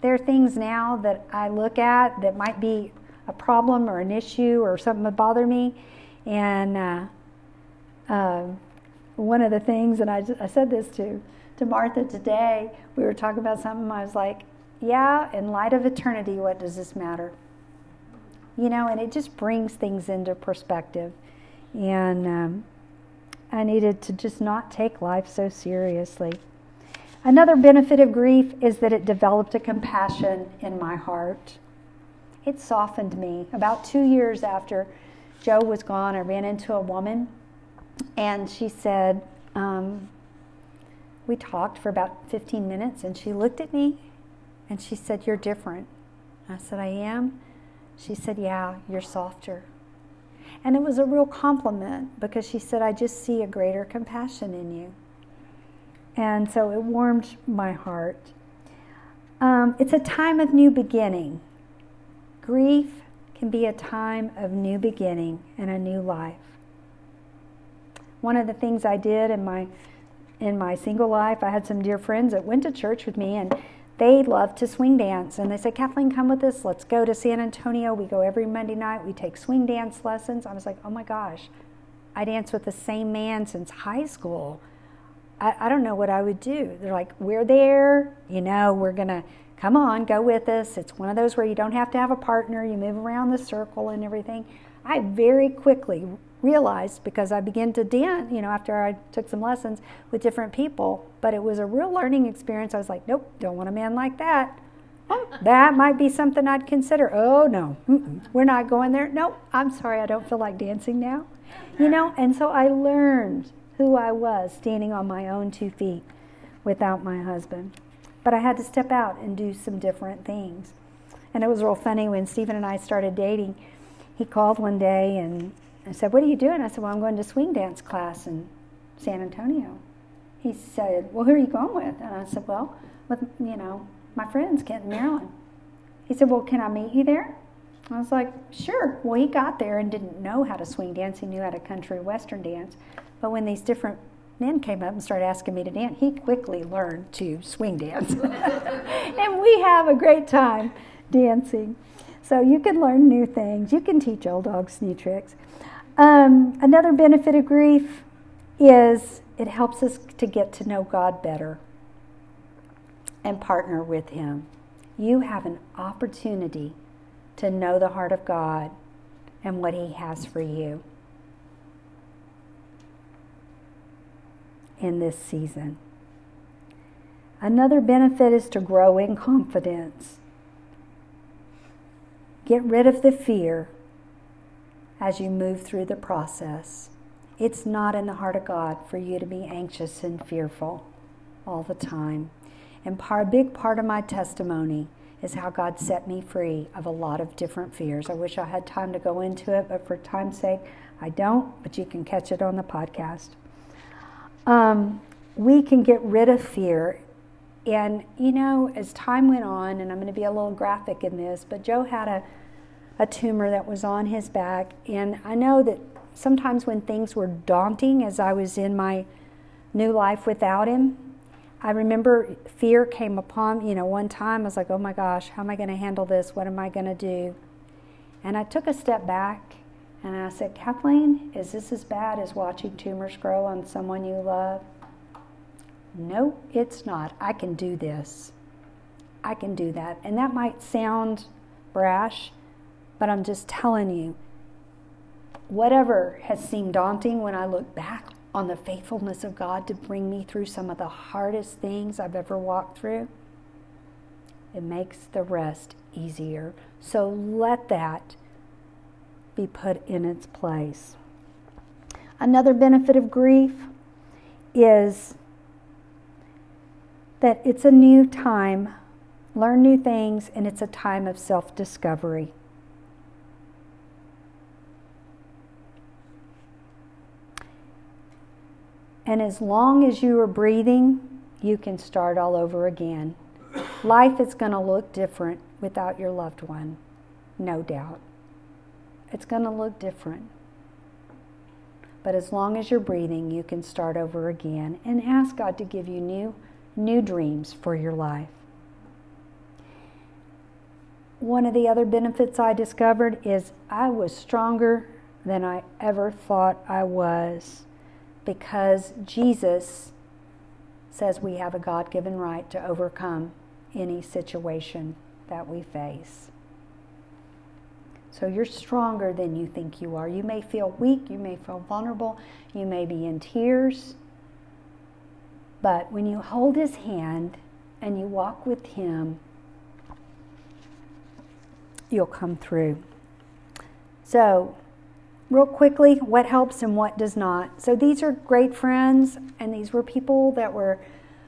There are things now that I look at that might be a problem or an issue or something that bother me. And uh, uh, one of the things, and I, I said this to, to Martha today, we were talking about something, I was like, yeah, in light of eternity, what does this matter? You know, and it just brings things into perspective. And um, I needed to just not take life so seriously. Another benefit of grief is that it developed a compassion in my heart. It softened me. About two years after Joe was gone, I ran into a woman, and she said, um, We talked for about 15 minutes, and she looked at me and she said, You're different. I said, I am. She said, Yeah, you're softer. And it was a real compliment because she said, I just see a greater compassion in you. And so it warmed my heart. Um, it's a time of new beginning. Grief can be a time of new beginning and a new life. One of the things I did in my in my single life, I had some dear friends that went to church with me and they love to swing dance. And they said, Kathleen, come with us. Let's go to San Antonio. We go every Monday night. We take swing dance lessons. I was like, oh my gosh, I danced with the same man since high school. I, I don't know what I would do. They're like, we're there. You know, we're going to come on, go with us. It's one of those where you don't have to have a partner. You move around the circle and everything. I very quickly realized because I began to dance, you know, after I took some lessons with different people. But it was a real learning experience. I was like, nope, don't want a man like that. Oh, that might be something I'd consider. Oh, no, Mm-mm. we're not going there. Nope, I'm sorry, I don't feel like dancing now. You know, and so I learned who I was standing on my own two feet without my husband. But I had to step out and do some different things. And it was real funny when Stephen and I started dating. He called one day and I said, What are you doing? I said, Well, I'm going to swing dance class in San Antonio. He said, Well, who are you going with? And I said, Well, with, you know, my friends, Kent and Marilyn. He said, Well, can I meet you there? I was like, Sure. Well, he got there and didn't know how to swing dance. He knew how to country western dance. But when these different men came up and started asking me to dance, he quickly learned to swing dance. and we have a great time dancing. So you can learn new things. You can teach old dogs new tricks. Um, another benefit of grief is it helps us to get to know God better and partner with Him. You have an opportunity to know the heart of God and what He has for you in this season. Another benefit is to grow in confidence. Get rid of the fear as you move through the process. It's not in the heart of God for you to be anxious and fearful all the time. And part, a big part of my testimony is how God set me free of a lot of different fears. I wish I had time to go into it, but for time's sake, I don't, but you can catch it on the podcast. Um, we can get rid of fear. And, you know, as time went on, and I'm going to be a little graphic in this, but Joe had a a tumor that was on his back. And I know that sometimes when things were daunting as I was in my new life without him, I remember fear came upon, me, you know, one time I was like, oh my gosh, how am I going to handle this? What am I going to do? And I took a step back and I said, Kathleen, is this as bad as watching tumors grow on someone you love? No, it's not. I can do this. I can do that. And that might sound brash, but I'm just telling you, whatever has seemed daunting when I look back on the faithfulness of God to bring me through some of the hardest things I've ever walked through, it makes the rest easier. So let that be put in its place. Another benefit of grief is that it's a new time, learn new things, and it's a time of self discovery. And as long as you are breathing, you can start all over again. Life is going to look different without your loved one, no doubt. It's going to look different. But as long as you're breathing, you can start over again and ask God to give you new new dreams for your life. One of the other benefits I discovered is I was stronger than I ever thought I was because Jesus says we have a God given right to overcome any situation that we face. So you're stronger than you think you are. You may feel weak, you may feel vulnerable, you may be in tears. But when you hold his hand and you walk with him, you'll come through. So, real quickly, what helps and what does not. So, these are great friends, and these were people that were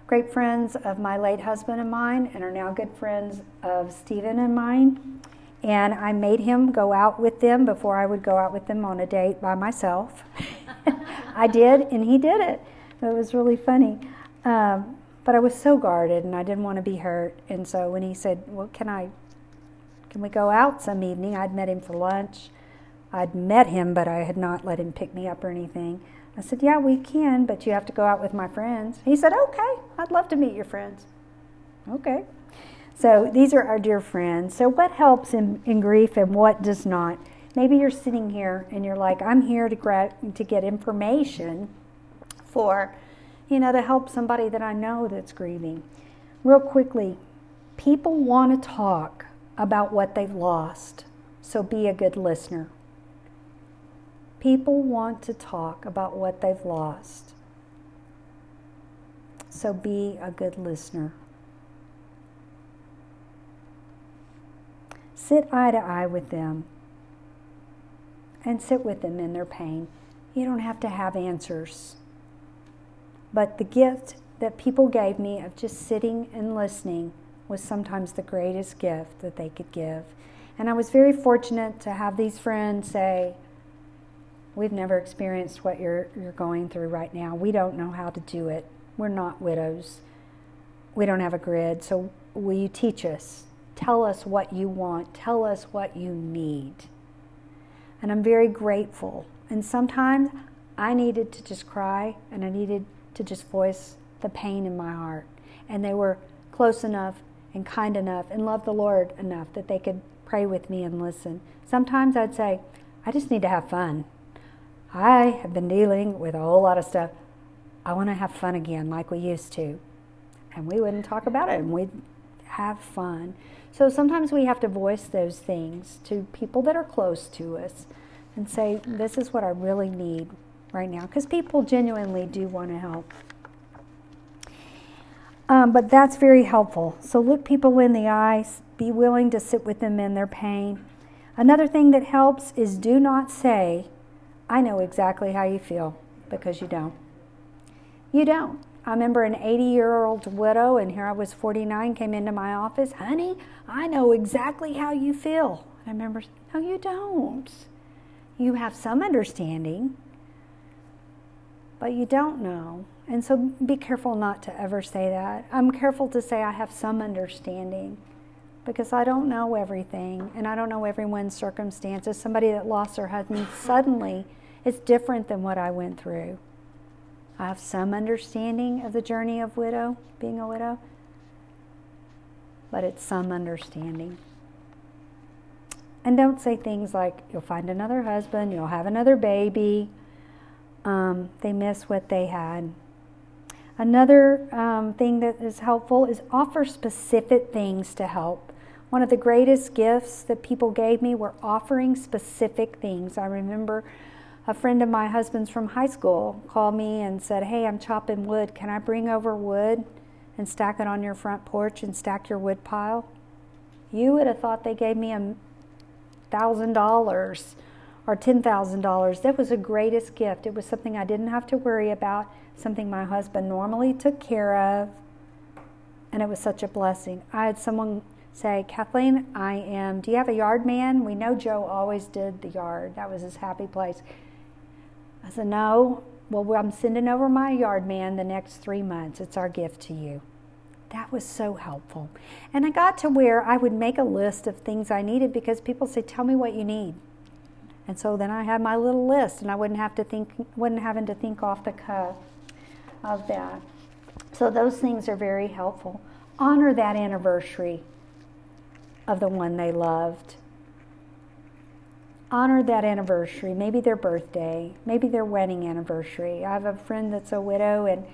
great friends of my late husband and mine, and are now good friends of Stephen and mine. And I made him go out with them before I would go out with them on a date by myself. I did, and he did it. It was really funny. Um, but I was so guarded, and I didn't want to be hurt. And so when he said, "Well, can I? Can we go out some evening?" I'd met him for lunch. I'd met him, but I had not let him pick me up or anything. I said, "Yeah, we can, but you have to go out with my friends." He said, "Okay, I'd love to meet your friends." Okay. So these are our dear friends. So what helps in, in grief and what does not? Maybe you're sitting here and you're like, I'm here to, gra- to get information for, you know, to help somebody that I know that's grieving. Real quickly, people want to talk about what they've lost, so be a good listener. People want to talk about what they've lost, so be a good listener. Sit eye to eye with them and sit with them in their pain. You don't have to have answers. But the gift that people gave me of just sitting and listening was sometimes the greatest gift that they could give. And I was very fortunate to have these friends say, We've never experienced what you're, you're going through right now. We don't know how to do it. We're not widows. We don't have a grid. So, will you teach us? Tell us what you want. Tell us what you need. And I'm very grateful. And sometimes I needed to just cry and I needed to just voice the pain in my heart. And they were close enough and kind enough and loved the Lord enough that they could pray with me and listen. Sometimes I'd say, I just need to have fun. I have been dealing with a whole lot of stuff. I want to have fun again like we used to. And we wouldn't talk about it and we'd have fun. So sometimes we have to voice those things to people that are close to us and say, This is what I really need right now. Because people genuinely do want to help. Um, but that's very helpful. So look people in the eyes, be willing to sit with them in their pain. Another thing that helps is do not say, I know exactly how you feel, because you don't. You don't. I remember an 80 year old widow, and here I was 49, came into my office. Honey, I know exactly how you feel. I remember, no, you don't. You have some understanding, but you don't know. And so be careful not to ever say that. I'm careful to say I have some understanding because I don't know everything and I don't know everyone's circumstances. Somebody that lost their husband suddenly is different than what I went through. I have some understanding of the journey of widow, being a widow, but it's some understanding. And don't say things like, you'll find another husband, you'll have another baby. Um, they miss what they had. Another um, thing that is helpful is offer specific things to help. One of the greatest gifts that people gave me were offering specific things. I remember a friend of my husband's from high school called me and said, Hey, I'm chopping wood. Can I bring over wood and stack it on your front porch and stack your wood pile? You would have thought they gave me a thousand dollars or ten thousand dollars. That was the greatest gift. It was something I didn't have to worry about, something my husband normally took care of, and it was such a blessing. I had someone say, Kathleen, I am, do you have a yard man? We know Joe always did the yard, that was his happy place. I said, No, well, I'm sending over my yard man the next three months. It's our gift to you. That was so helpful. And I got to where I would make a list of things I needed because people say, Tell me what you need. And so then I had my little list and I wouldn't have to think wouldn't having to think off the cuff of that. So those things are very helpful. Honor that anniversary of the one they loved. Honor that anniversary, maybe their birthday, maybe their wedding anniversary. I have a friend that's a widow, and,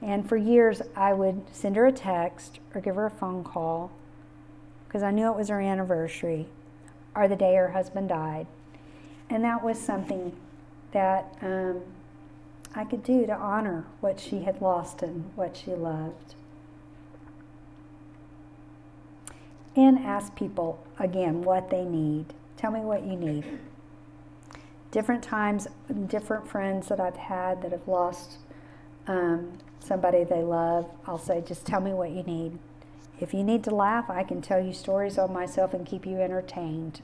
and for years I would send her a text or give her a phone call because I knew it was her anniversary or the day her husband died. And that was something that um, I could do to honor what she had lost and what she loved. And ask people again what they need. Tell me what you need. Different times, different friends that I've had that have lost um, somebody they love, I'll say, just tell me what you need. If you need to laugh, I can tell you stories on myself and keep you entertained.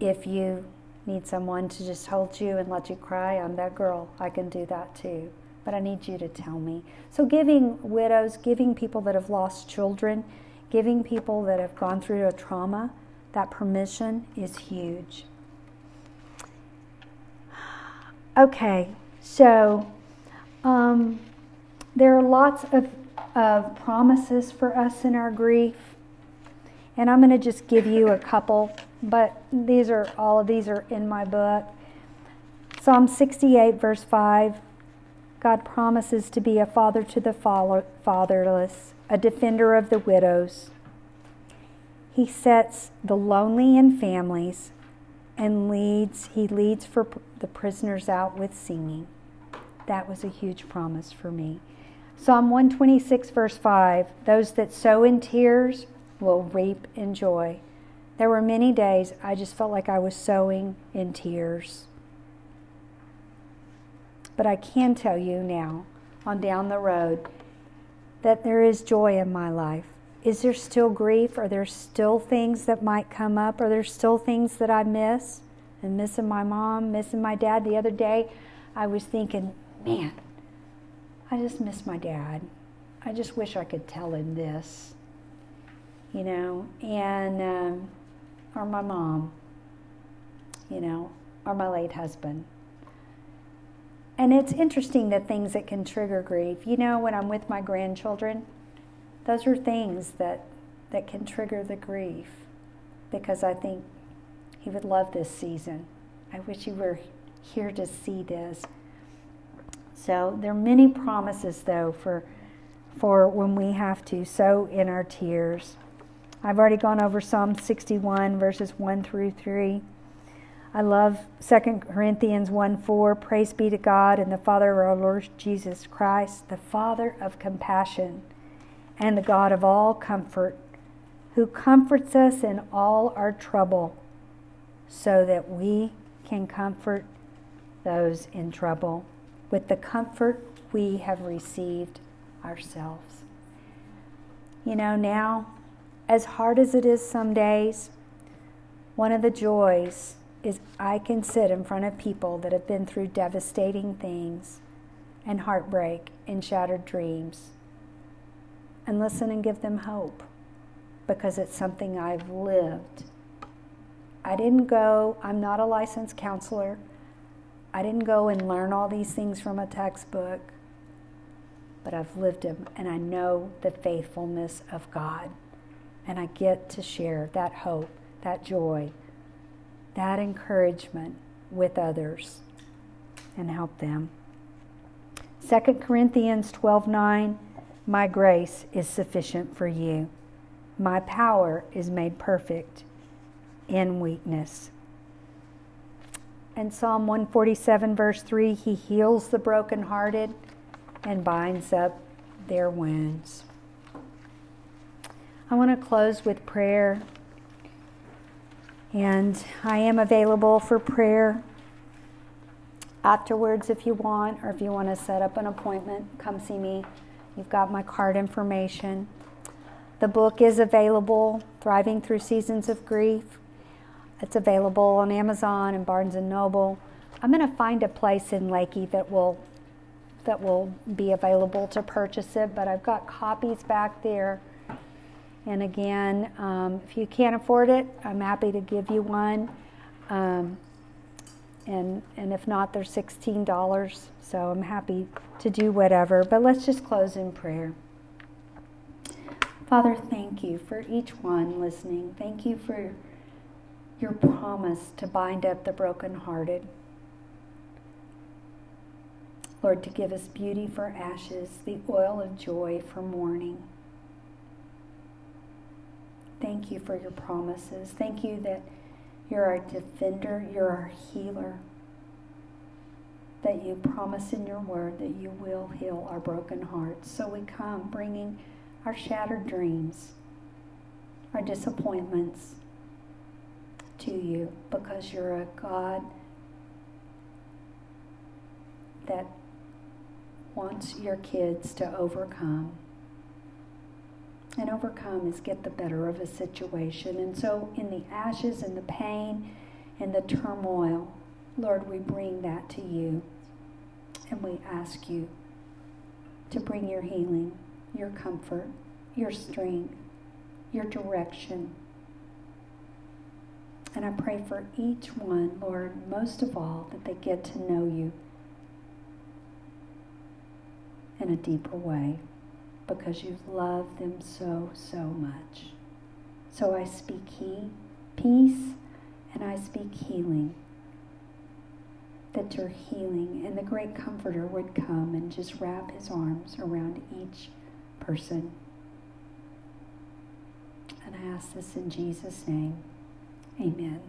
If you need someone to just hold you and let you cry, I'm that girl. I can do that too. But I need you to tell me. So, giving widows, giving people that have lost children, giving people that have gone through a trauma that permission is huge. Okay, so um, there are lots of, of promises for us in our grief, and I'm going to just give you a couple, but these are all of these are in my book. Psalm 68, verse 5 God promises to be a father to the fatherless a defender of the widows. He sets the lonely in families and leads he leads for the prisoners out with singing. That was a huge promise for me. Psalm 126 verse 5, those that sow in tears will reap in joy. There were many days I just felt like I was sowing in tears. But I can tell you now, on down the road, that there is joy in my life? Is there still grief? Are there still things that might come up? Are there still things that I miss? And missing my mom, missing my dad. The other day, I was thinking, man, I just miss my dad. I just wish I could tell him this, you know, and, um, or my mom, you know, or my late husband. And it's interesting the things that can trigger grief. You know, when I'm with my grandchildren, those are things that, that can trigger the grief because I think he would love this season. I wish he were here to see this. So there are many promises, though, for, for when we have to sow in our tears. I've already gone over Psalm 61, verses 1 through 3. I love 2 Corinthians 1 4. Praise be to God and the Father of our Lord Jesus Christ, the Father of compassion and the God of all comfort, who comforts us in all our trouble, so that we can comfort those in trouble with the comfort we have received ourselves. You know, now, as hard as it is some days, one of the joys is I can sit in front of people that have been through devastating things and heartbreak and shattered dreams and listen and give them hope because it's something I've lived. I didn't go, I'm not a licensed counselor. I didn't go and learn all these things from a textbook, but I've lived them and I know the faithfulness of God. And I get to share that hope, that joy, that encouragement with others and help them. 2 Corinthians 12:9 My grace is sufficient for you. My power is made perfect in weakness. And Psalm 147 verse 3 He heals the brokenhearted and binds up their wounds. I want to close with prayer. And I am available for prayer afterwards if you want, or if you want to set up an appointment, come see me. You've got my card information. The book is available, Thriving Through Seasons of Grief. It's available on Amazon and Barnes and Noble. I'm going to find a place in Leakey that will that will be available to purchase it, but I've got copies back there. And again, um, if you can't afford it, I'm happy to give you one. Um, and and if not, they're sixteen dollars. So I'm happy to do whatever. But let's just close in prayer. Father, thank you for each one listening. Thank you for your promise to bind up the brokenhearted. Lord, to give us beauty for ashes, the oil of joy for mourning. Thank you for your promises. Thank you that you're our defender, you're our healer. That you promise in your word that you will heal our broken hearts. So we come bringing our shattered dreams, our disappointments to you because you're a God that wants your kids to overcome. And overcome is get the better of a situation. And so, in the ashes and the pain and the turmoil, Lord, we bring that to you. And we ask you to bring your healing, your comfort, your strength, your direction. And I pray for each one, Lord, most of all, that they get to know you in a deeper way because you've loved them so, so much. So I speak he, peace and I speak healing. That your healing and the great comforter would come and just wrap his arms around each person. And I ask this in Jesus' name. Amen.